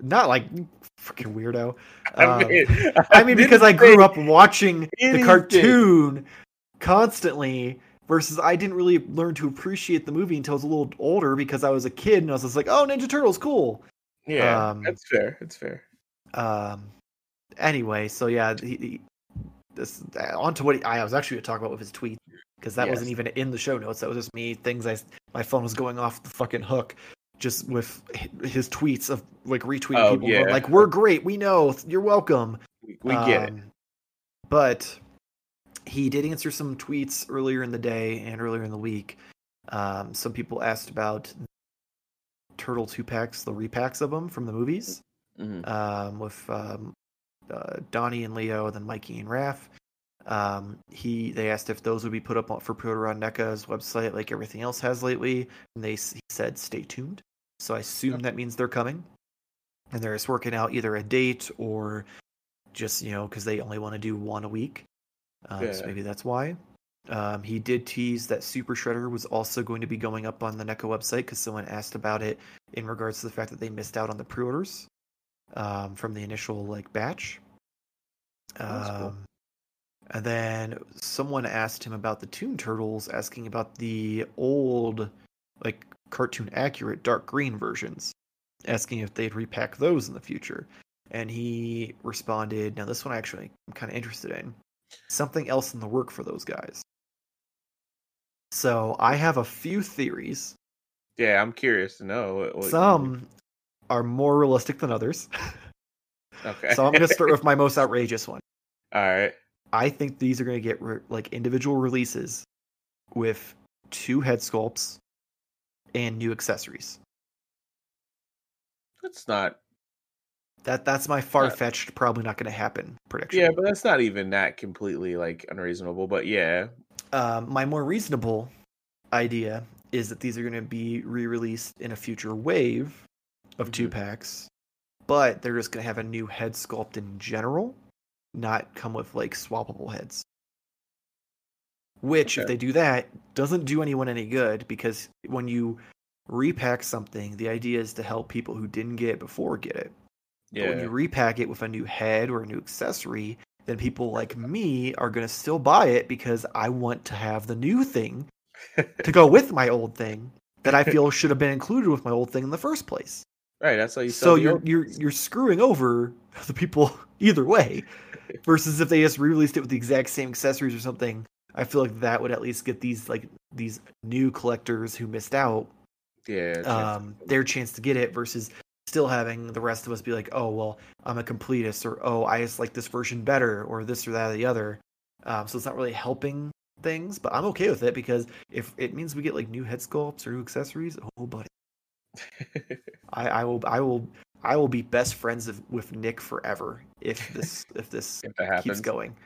Not like freaking weirdo. I Um, mean, I mean, because I grew up watching the cartoon constantly, versus I didn't really learn to appreciate the movie until I was a little older because I was a kid and I was just like, oh, Ninja Turtles, cool. Yeah, um, that's fair. That's fair. Um, anyway, so yeah, he, he, this uh, on to what he, I was actually going to talk about with his tweet because that wasn't even in the show notes. That was just me things I my phone was going off the fucking hook just with his tweets of like retweeting Oh, people yeah. like we're great, we know, you're welcome. We, we get it. Um, But he did answer some tweets earlier in the day and earlier in the week. Um, some people asked about Turtle two packs, the repacks of them from the movies, Mhm. um, with um, uh, Donnie and Leo, then Mikey and Raph. Um, he they asked if those would be put up for pre-order on NECA's website, like everything else has lately, and they he said stay tuned. So I assume that means they're coming, and they're just working out either a date or just you know because they only want to do one a week. Um, So maybe that's why. Um, he did tease that Super Shredder was also going to be going up on the NECA website because someone asked about it in regards to the fact that they missed out on the pre-orders um, from the initial like batch. That's cool. And then someone asked him about the Toon Turtles, asking about the old, like cartoon accurate dark green versions, asking if they'd repack those in the future. And he responded, "Now this one actually I'm kind of interested in something else in the work for those guys." So I have a few theories. Yeah, I'm curious to know. What, what Some are more realistic than others. Okay. so I'm going to start with my most outrageous one. All right. I think these are going to get re- like individual releases with two head sculpts and new accessories. That's not. That that's my far fetched, probably not going to happen prediction. Yeah, but that's not even that completely like unreasonable. But yeah, Um, my more reasonable idea is that these are going to be re-released in a future wave of Mhm. two packs, but they're just going to have a new head sculpt in general, not come with like swappable heads. Which, if they do that, doesn't do anyone any good because when you repack something, the idea is to help people who didn't get it before get it. But when you repack it with a new head or a new accessory, then people like me are going to still buy it because I want to have the new thing to go with my old thing that I feel should have been included with my old thing in the first place. right. That's how you. So you're you're you're screwing over the people either way. Versus if they just re-released it with the exact same accessories or something, I feel like that would at least get these like these new collectors who missed out yeah. um, their chance to get it versus still having the rest of us be like, oh well, I'm a completist, or oh I just like this version better, or this or that or the other. Um, so it's not really helping things, but I'm okay with it because if it means we get like new head sculpts or new accessories, oh buddy, I, I will I will I will be best friends of, with Nick forever if this if this if keeps going.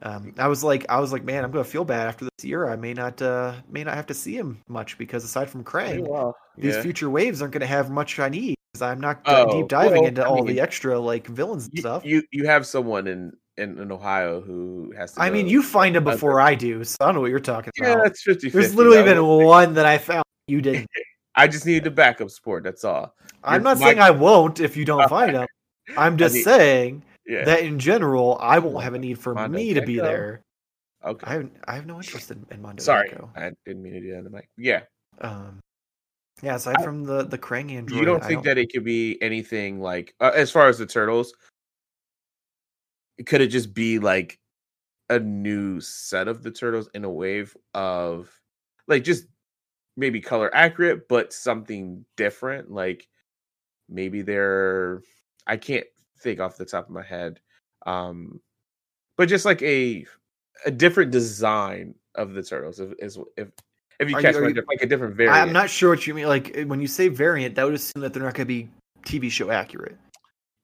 Um, I was like, I was like, man, I'm gonna feel bad after this year. I may not, uh, may not have to see him much because aside from Krang, these yeah. future waves aren't gonna have much I need because I'm not Oh, deep diving well, into I all mean, the extra like villains and you, stuff. you you have someone in, in in Ohio who has to. I mean, you find him before I do, so I don't know what you're talking Yeah, about. that's 50 There's literally been one that I found you didn't. I just need the backup support. That's all. I'm You're- not saying I won't if you don't find him. I'm just mean, saying Yeah. that in general, I won't have a need for Mondo me to be there. okay. I have, I have no interest in, in Mondo Sorry. I didn't mean to do that. on the mic. Yeah. Um, yeah, aside I- from the the Krang android, you don't think that it could be anything like uh, as far as the turtles? Could it just be like a new set of the turtles in a wave of like just maybe color accurate, but something different? Like maybe they're I can't think off the top of my head. Um but just like a a different design of the turtles if is if if you Are you- catch my you- like a different variant. I'm not sure what you mean. Like when you say variant, that would assume that they're not going to be TV show accurate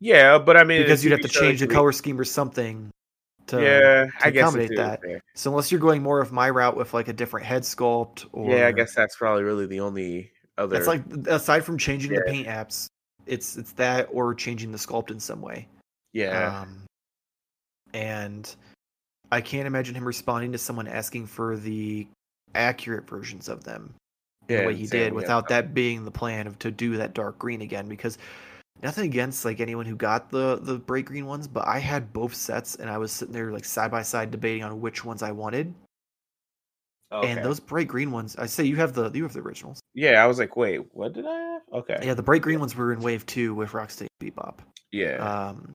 Yeah, but I mean because you'd have to change the color scheme or something. To, yeah, to I accommodate it that. So unless you're going more of my route with like a different head sculpt, or Yeah, I guess that's probably really the only other. It's like aside from changing the paint apps, it's it's that or changing the sculpt in some way. yeah, Um, and I can't imagine him responding to someone asking for the accurate versions of them yeah, the way he did yeah. without that being the plan of to do that dark green again because nothing against like anyone who got the the bright green ones but i had both sets and i was sitting there like side by side debating on which ones i wanted Okay. and those bright green ones i say you have the you have the originals Yeah, I was like, wait, what did I have? Okay. yeah the bright green ones were in wave two with rocksteady bebop Yeah. um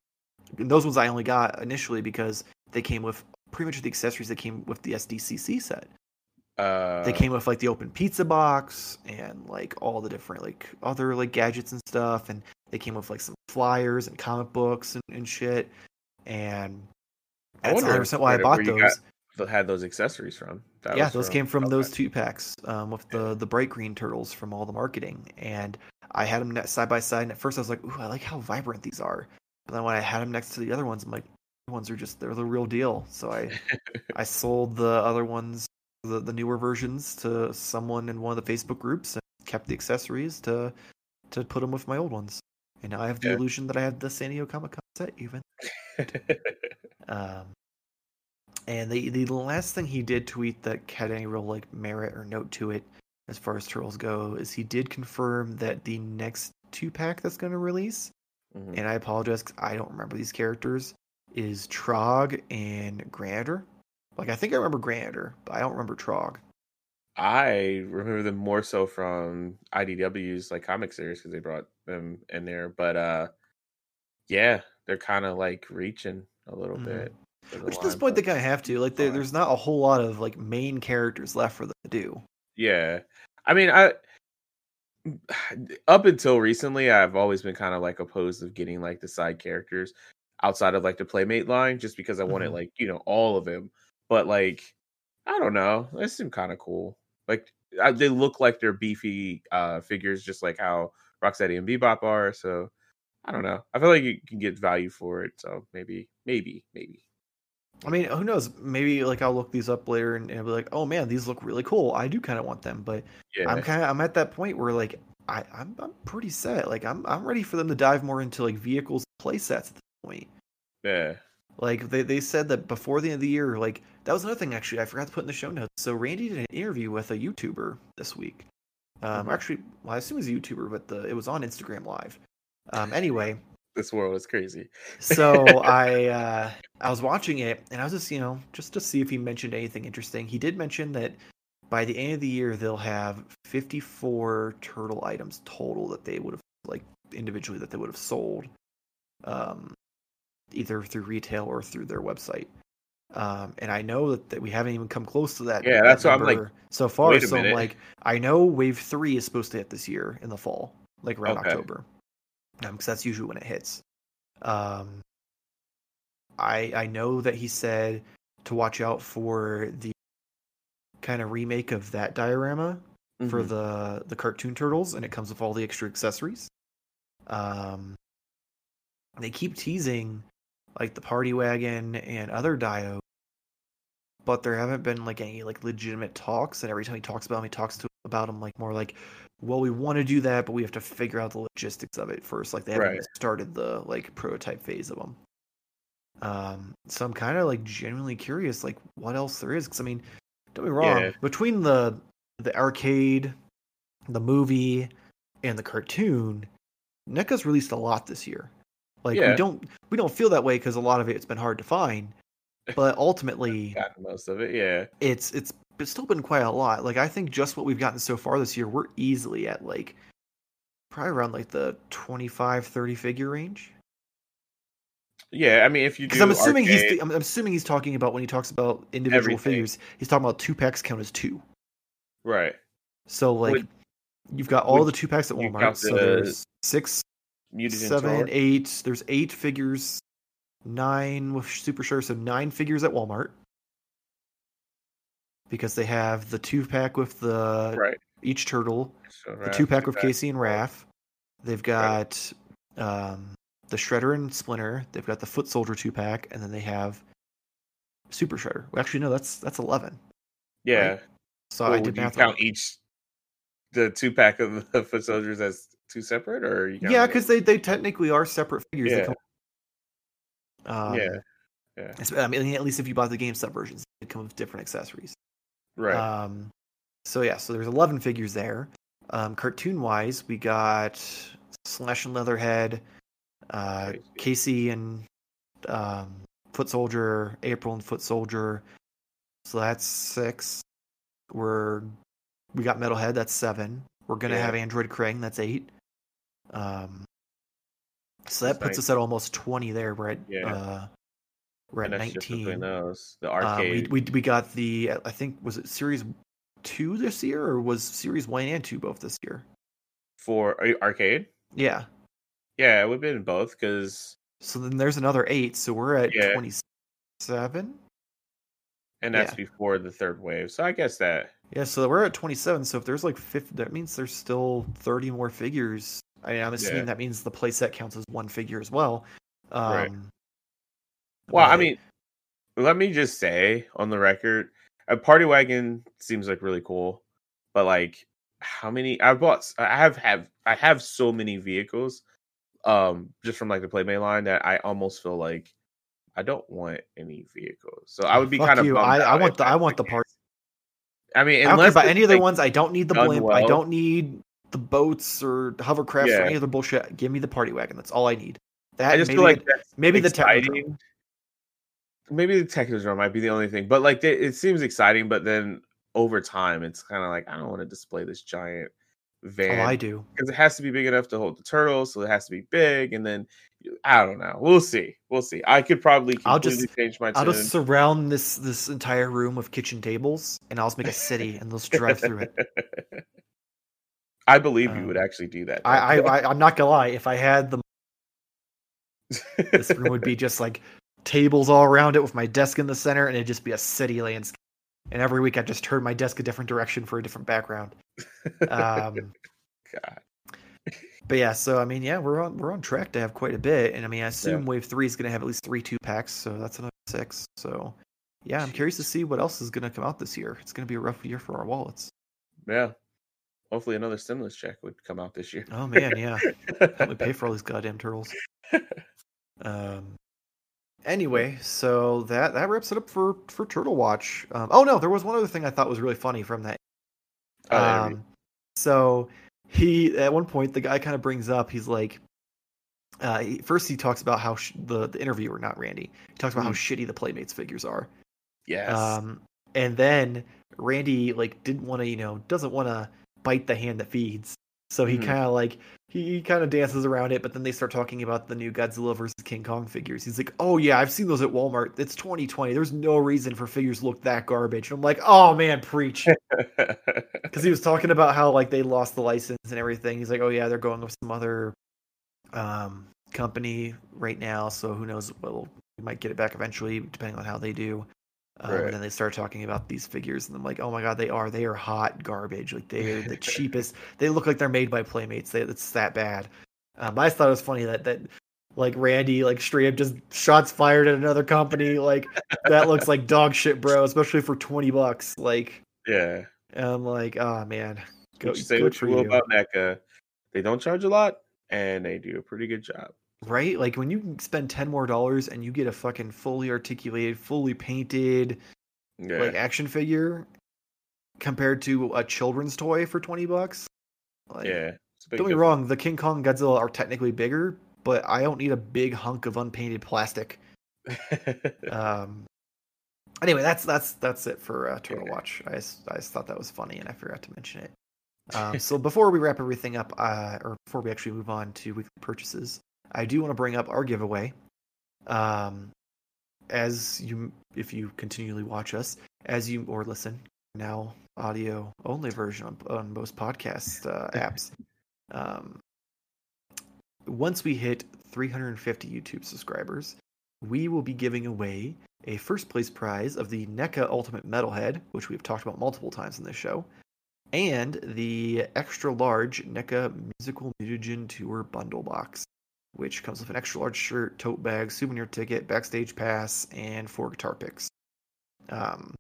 and those ones i only got initially because they came with pretty much the accessories that came with the sdcc set uh, they came with like the open pizza box and like all the different like other like gadgets and stuff and they came with like some flyers and comic books and, and shit and that's wonder 100 percent why i bought those th- had those accessories from. That yeah those came from okay. those two packs um, with the the bright green turtles from all the marketing and i had them side by side and at first i was like ooh i like how vibrant these are but then when i had them next to the other ones i'm like ones are just they're the real deal. So I I sold the other ones, the the newer versions, to someone in one of the Facebook groups and kept the accessories to to put them with my old ones. And now I have the Yeah. illusion that I have the San Diego Comic Con set even. Um, and the the last thing he did tweet that had any real like merit or note to it, as far as turtles go, is he did confirm that the next two pack that's going to release, Mhm. and I apologize because I don't remember these characters, is Trog and Granitor. Like I think I remember Granitor, but I don't remember Trog. I remember them more so from IDW's like comic series because they brought them in there. But uh yeah, they're kind of like reaching a little Mhm. bit. Which at this point they kind of have to. Like there, there's not a whole lot of like main characters left for them to do. Yeah. I mean, I up until recently, I've always been kind of like opposed of getting like the side characters outside of like the playmate line, just because I wanted Mhm. like you know all of them. But like, I don't know, they seem kind of cool. Like I, they look like they're beefy uh figures, just like how Rocksteady and Bebop are. So I don't know. I feel like you can get value for it. So maybe, maybe, maybe. I mean, who knows? Maybe like I'll look these up later and, and be like, oh man, these look really cool. I do kind of want them, but Yeah. I'm kind of I'm at that point where like I I'm, I'm pretty set. Like I'm I'm ready for them to dive more into like vehicles, play sets at this point. yeah. Like they they said that before the end of the year. Like that was another thing actually I forgot to put in the show notes. So Randy did an interview with a YouTuber this week. Um, Mhm. actually, well, I assume he's a YouTuber, but the, it was on Instagram Live. Um, anyway, This world is crazy. so I uh, I was watching it and I was just you know just to see if he mentioned anything interesting. He did mention that by the end of the year they'll have 54 turtle items total that they would have like individually that they would have sold, um, either through retail or through their website. Um, and I know that, that we haven't even come close to that. Yeah, that that's what I'm like, so far. So I'm like, I know Wave Three is supposed to hit this year in the fall, like around Okay. October, because that's usually when it hits. Um, I I know that he said to watch out for the kind of remake of that diorama for Mhm. the the cartoon turtles, and it comes with all the extra accessories. Um, they keep teasing like the party wagon and other dio, but there haven't been like any like legitimate talks. And every time he talks about him, he talks to about him like more like, well, we want to do that, but we have to figure out the logistics of it first. Like they haven't Right. started the like prototype phase of them. Um, so I'm kind of like genuinely curious, like what else there is. Because I mean, don't be wrong, Yeah. between the the arcade, the movie, and the cartoon, NECA's released a lot this year. Like Yeah. we don't we don't feel that way because a lot of it it's been hard to find, but ultimately most of it. Yeah. it's it's it's still been quite a lot. Like I think just what we've gotten so far this year, we're easily at like probably around like the 25 30 figure range. Yeah. I mean, if you Because I'm assuming arcade- he's I'm, I'm assuming he's talking about when he talks about individual Everything. figures, he's talking about two packs count as two. right. So like Would- you've got all the two packs at Walmart. count So the there's six, Muted seven, eight. There's eight figures, nine with Super Sure. So nine figures at Walmart. Because they have the two pack with the Right. each turtle, So, the two pack with Raph. Casey and Raph. They've got um, the Shredder and Splinter. They've got the Foot Soldier two pack, and then they have Super Shredder. Well, actually, no, that's that's eleven. Yeah. So Well, I did you math. count each the two pack of the foot soldiers as two separate, or you Yeah, because they, they technically are separate figures. Yeah. come- um, yeah, yeah, I mean, at least if you bought the GameStop versions, they come with different accessories. right. Um, so yeah, so there's 11 figures there. Um, cartoon wise, we got Slash and Leatherhead, uh. Casey and um, Foot Soldier, April and Foot Soldier. So that's six. We're we got Metalhead. That's seven. We're gonna Yeah. have Android Krang. That's eight. Um, so that That's puts nice. us at almost 20 there. We're at Yeah. uh, we're at and that's 19. those. The Um, we, we we got the I think was it series two this year or was series one and two both this year? for arcade. Yeah. Yeah, it would have been both because, So then there's another eight. So we're at Yeah. twenty seven. and that's Yeah. before the third wave. So I guess that Yeah. So we're at twenty seven. So if there's like fifty, that means there's still thirty more figures. I mean, I'm assuming Yeah. that means the playset counts as one figure as well. Um, Right. Well, I mean, let me just say on the record, a party wagon seems like really cool, but like, how many? I bought. I have have I have so many vehicles, um, just from like the Playmate line that I almost feel like I don't want any vehicles. So I would be Fuck kind of. you. bummed I, I want the I want the case. part. I mean, I don't care unless about any of the ones. I don't need the blimp. I don't need the boats or hovercrafts or Yeah. any other bullshit. Give me the party wagon. That's all I need. That I just maybe feel like it- maybe the Technodrome. exciting. Maybe the Technodrome might be the only thing, but like it, it seems exciting. But then over time, it's kind of like I don't want to display this giant oh, van oh, I do. because it has to be big enough to hold the turtles, so it has to be big. And then I don't know. We'll see. We'll see. I could probably I'll just- change my I'll tune. just surround this this entire room with kitchen tables, and I'll just make a city, and just drive through it. I believe you Um, would actually do that. I, I, I I'm not gonna lie. If I had the this room would be just like tables all around it with my desk in the center, and it'd just be a city landscape. And every week I just turn my desk a different direction for a different background. Um, God. but yeah, so I mean, yeah, we're on we're on track to have quite a bit, and I mean, I assume Wave Three is gonna have at least three two packs, so that's another six. So yeah, I'm curious to see what else is gonna come out this year. It's gonna be a rough year for our wallets. Yeah. Hopefully, another stimulus check would come out this year. Oh man, yeah. Help me pay for all these goddamn turtles. Um. Anyway, so that that wraps it up for for Turtle Watch. Um, oh no, there was one other thing I thought was really funny from that. Oh. Um, so he at one point the guy kind of brings up he's like, uh, he, first he talks about how sh- the the interviewer, not Randy, he talks about how shitty the Playmates figures are. yes. Um, and then Randy like didn't want to, you know, doesn't want to bite the hand that feeds. So he Mhm. kind of like he, he kind of dances around it, but then they start talking about the new Godzilla versus King Kong figures. He's like, "Oh yeah, I've seen those at Walmart. It's 2020. There's no reason for figures to look that garbage." And I'm like, "Oh man, preach." Because he was talking about how like they lost the license and everything. He's like, "Oh yeah, they're going with some other um company right now, so who knows? Well, we might get it back eventually, depending on how they do." Um, Right. And then they start talking about these figures, and I'm like, "Oh my god, they are! They are hot garbage. Like they're the cheapest. They look like they're made by Playmates. They, it's that bad." Um, but I just thought it was funny that that like Randy like straight up just shots fired at another company. Like that looks like dog shit, bro. Especially for twenty bucks. Like yeah. and I'm like, oh man, go, you say what you will about NECA. They don't charge a lot, and they do a pretty good job. Right? Like when you spend ten more dollars and you get a fucking fully articulated, fully painted Yeah. like action figure compared to a children's toy for twenty bucks. Like, yeah. It's a big don't get me wrong, the King Kong Godzilla are technically bigger, but I don't need a big hunk of unpainted plastic. Um. Anyway, that's that's that's it for uh, Turtle Yeah. Watch. I just, I just thought that was funny, and I forgot to mention it. Um, so before we wrap everything up, uh, or before we actually move on to weekly purchases, I do want to bring up our giveaway. Um, as you, if you continually watch us, as you or listen now, audio only version on, on most podcast uh, apps. Um, once we hit 350 YouTube subscribers, we will be giving away a first place prize of the NECA Ultimate Metalhead, which we've talked about multiple times in this show, and the extra large NECA Musical Mutagen Tour bundle box, which comes with an extra large shirt, tote bag, souvenir ticket, backstage pass, and four guitar picks. Um,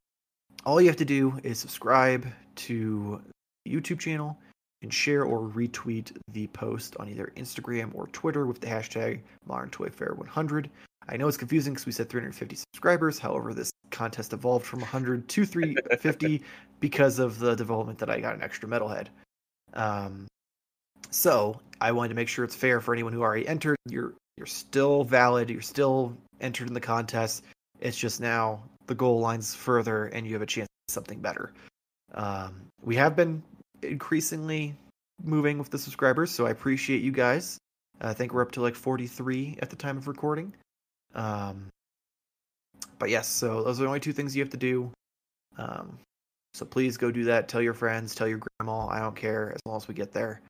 all you have to do is subscribe to the YouTube channel and share or retweet the post on either Instagram or Twitter with the hashtag Modern Toy Fair 100. I know it's confusing because we said 350 subscribers. However, this contest evolved from 100 to 350 because of the development that I got an extra metalhead. Um, so I wanted to make sure it's fair for anyone who already entered. You're you're still valid. You're still entered in the contest. It's just now the goal lines further, and you have a chance at something better. Um, we have been increasingly moving with the subscribers, so I appreciate you guys. I think we're up to like 43 at the time of recording. Um, but yes, so those are the only two things you have to do. Um, so please go do that. Tell your friends, tell your grandma. I don't care as long as we get there.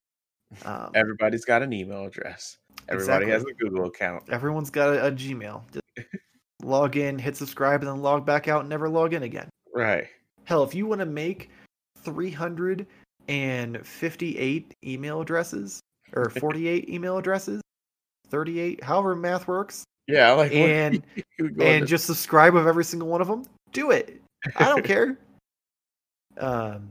Um, Everybody's got an email address. Everybody has a Google account. everyone's got a, a Gmail. Log in, hit subscribe, and then log back out and never log in again. Right. Hell, if you want to make 358 email addresses or 48 email addresses, 38, however math works, Yeah, like and and just subscribe with every single one of them. Do it. I don't care. Um.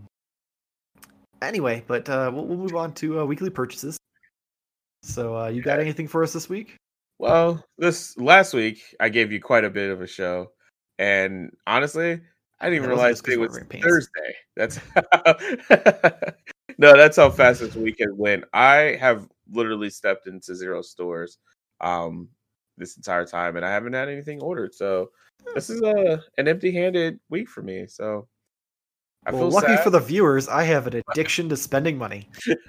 Anyway, but uh, we'll, we'll move on to uh, weekly purchases. So, uh, you got anything for us this week? Well, this last week I gave you quite a bit of a show, and honestly, I didn't even realize it was Thursday. That's no, that's how fast this weekend went. I have literally stepped into zero stores um this entire time, and I haven't had anything ordered. So this is a an empty-handed week for me. So I well, lucky sad. for the viewers, I have an addiction to spending money.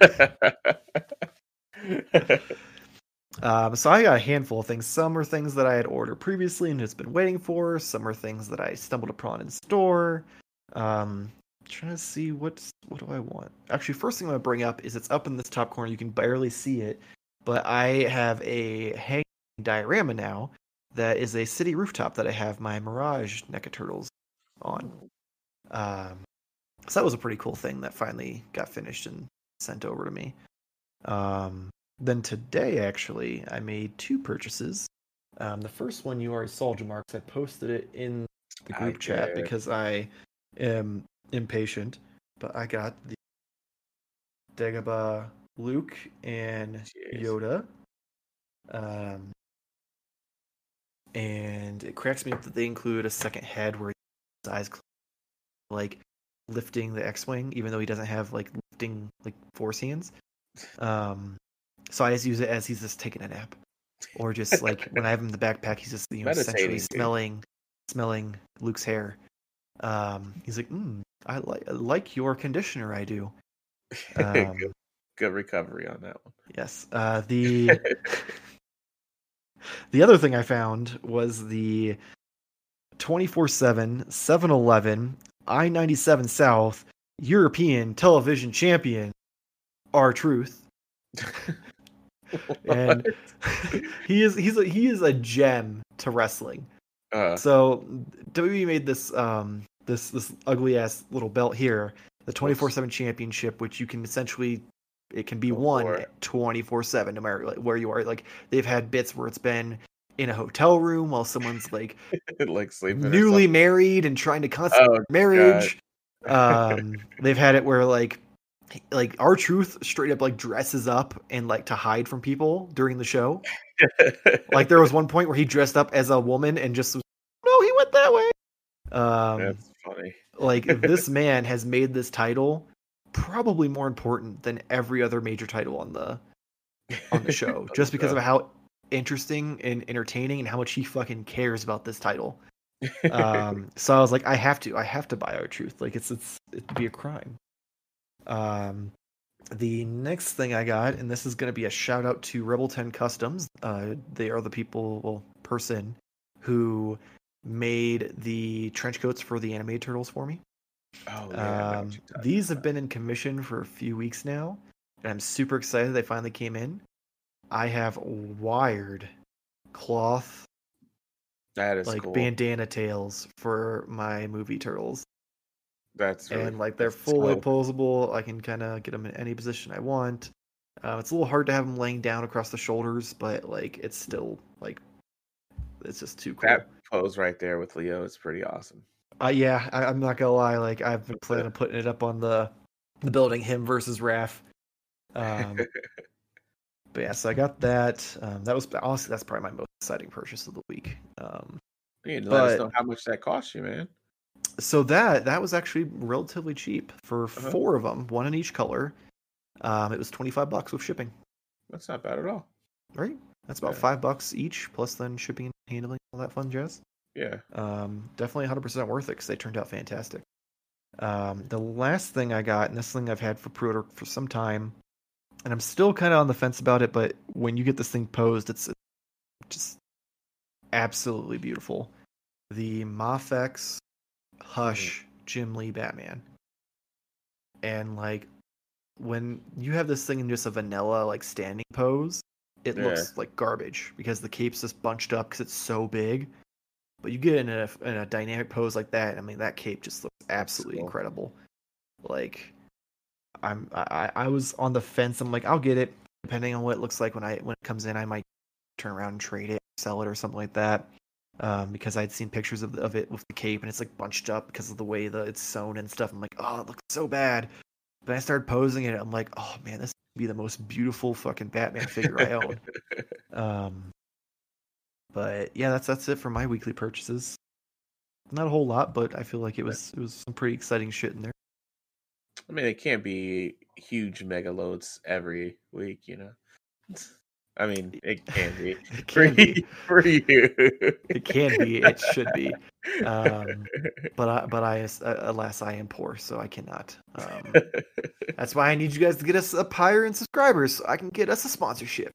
um, so I got a handful of things. Some are things that I had ordered previously and has been waiting for. Some are things that I stumbled upon in store. Um, trying to see what's what do I want. Actually, first thing I'm gonna bring up is it's up in this top corner. You can barely see it, but I have a hanging diorama now that is a city rooftop that I have my Mirage NECA Turtles on. Um, so that was a pretty cool thing that finally got finished and sent over to me. Um, then today, actually, I made two purchases. Um, the first one you already saw, Jamarks. I posted it in the group I chat did. because I am impatient. But I got the Dagobah Luke and Jeez. Yoda. Um, and it cracks me up that they include a second head where his eyes close. like lifting the X-wing, even though he doesn't have like lifting like force hands. Um, so I just use it as he's just taking a nap, or just like when I have him in the backpack, he's just you know essentially smelling smelling Luke's hair. Um, he's like, mm, I like like your conditioner. I do. Um, good, good recovery on that one. Yes. Uh, the the other thing I found was the 24 7 7 Eleven I 97 South European television champion, R-Truth. and he is he's a, he is a gem to wrestling. Uh, so WWE made this um this this ugly ass little belt here, the 24/7 championship which you can essentially it can be won 24/7 no matter like where you are. Like they've had bits where it's been in a hotel room while someone's like like sleeping newly married and trying to consummate oh, marriage. um, they've had it where like like R-Truth straight up like dresses up and like to hide from people during the show. like there was one point where he dressed up as a woman and just was, no, he went that way. Um, That's funny. like this man has made this title probably more important than every other major title on the on the show, just because of how interesting and entertaining and how much he fucking cares about this title. um, so I was like, I have to, I have to buy R-Truth. Like it's it's it'd be a crime. Um, the next thing I got, and this is going to be a shout out to Rebel Ten Customs. Uh, they are the people, well, person who made the trench coats for the animated turtles for me. Oh, yeah, um, these have been in commission for a few weeks now, and I'm super excited they finally came in. I have wired cloth that is like cool. bandana tails for my movie turtles. That's really, and like they're fully cool. posable. I can kind of get them in any position I want. Uh, it's a little hard to have them laying down across the shoulders, but like it's still like it's just too cool. That pose right there with Leo is pretty awesome. Uh, yeah, I, am not gonna lie. Like I've been planning on putting it up on the the building him versus Raph. Um, but yeah, so I got that. Um, that was honestly that's probably my most exciting purchase of the week. Um, you but, let us know how much that cost you, man. So that that was actually relatively cheap for uh-huh. four of them, one in each color. Um, it was twenty five bucks with shipping. That's not bad at all. Right, that's about yeah. five bucks each, plus then shipping and handling all that fun jazz. Yeah. Um, definitely 100% worth it because they turned out fantastic. Um, the last thing I got, and this thing I've had for pre-order for some time, and I'm still kind of on the fence about it. But when you get this thing posed, it's just absolutely beautiful. The Mafex Hush mm-hmm. Jim Lee Batman, and like when you have this thing in just a vanilla like standing pose, it yeah. looks like garbage because the cape's just bunched up because it's so big. But you get in a in a dynamic pose like that, I mean that cape just looks absolutely cool. incredible. Like I'm I, I was on the fence. I'm like, I'll get it. Depending on what it looks like when I when it comes in, I might turn around and trade it, sell it, or something like that. Um, because I'd seen pictures of, of it with the cape and it's like bunched up because of the way that it's sewn and stuff. I'm like, oh, it looks so bad. But I started posing it. I'm like, oh man, this would be the most beautiful fucking Batman figure I own. um, but yeah, that's that's it for my weekly purchases. Not a whole lot, but I feel like it was it was some pretty exciting shit in there. I mean, it can't be huge mega loads every week, you know. I mean, it can be. it can be for you. It can be. It should be. Um, but I, but I, alas, I am poor, so I cannot. Um, that's why I need you guys to get us up higher in subscribers, so I can get us a sponsorship.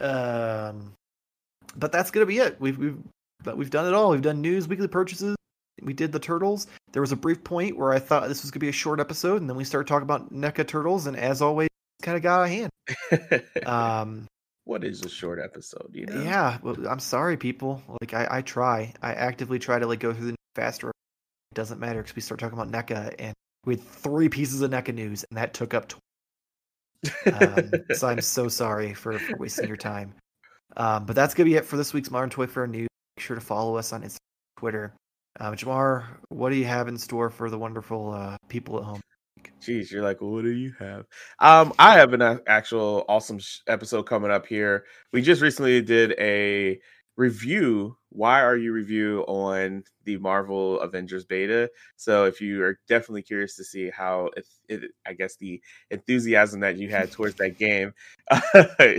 um, but that's gonna be it. We've we've but we've done it all. We've done news, weekly purchases. We did the turtles. There was a brief point where I thought this was gonna be a short episode, and then we started talking about NECA turtles, and as always, kind of got out of hand. um, what is a short episode? You know? Yeah. Well, I'm sorry, people. Like I, I try. I actively try to like go through the faster. It doesn't matter because we start talking about NECA, and we had three pieces of NECA news, and that took up. um, so I'm so sorry for, for wasting your time. Um, but that's gonna be it for this week's Modern Toy Fair news. Make sure to follow us on Instagram, Twitter. Um, Jamar, what do you have in store for the wonderful uh, people at home? Jeez, you're like, what do you have? Um, I have an actual awesome episode coming up here. We just recently did a review. Why are you review on the Marvel Avengers beta? So if you are definitely curious to see how it, it I guess the enthusiasm that you had towards that game,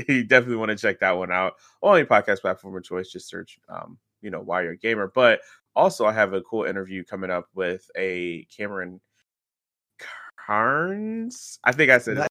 you definitely want to check that one out. On any podcast platform of choice, just search, um, you know, why you're a gamer. But also, I have a cool interview coming up with a Cameron Carnes. I think I said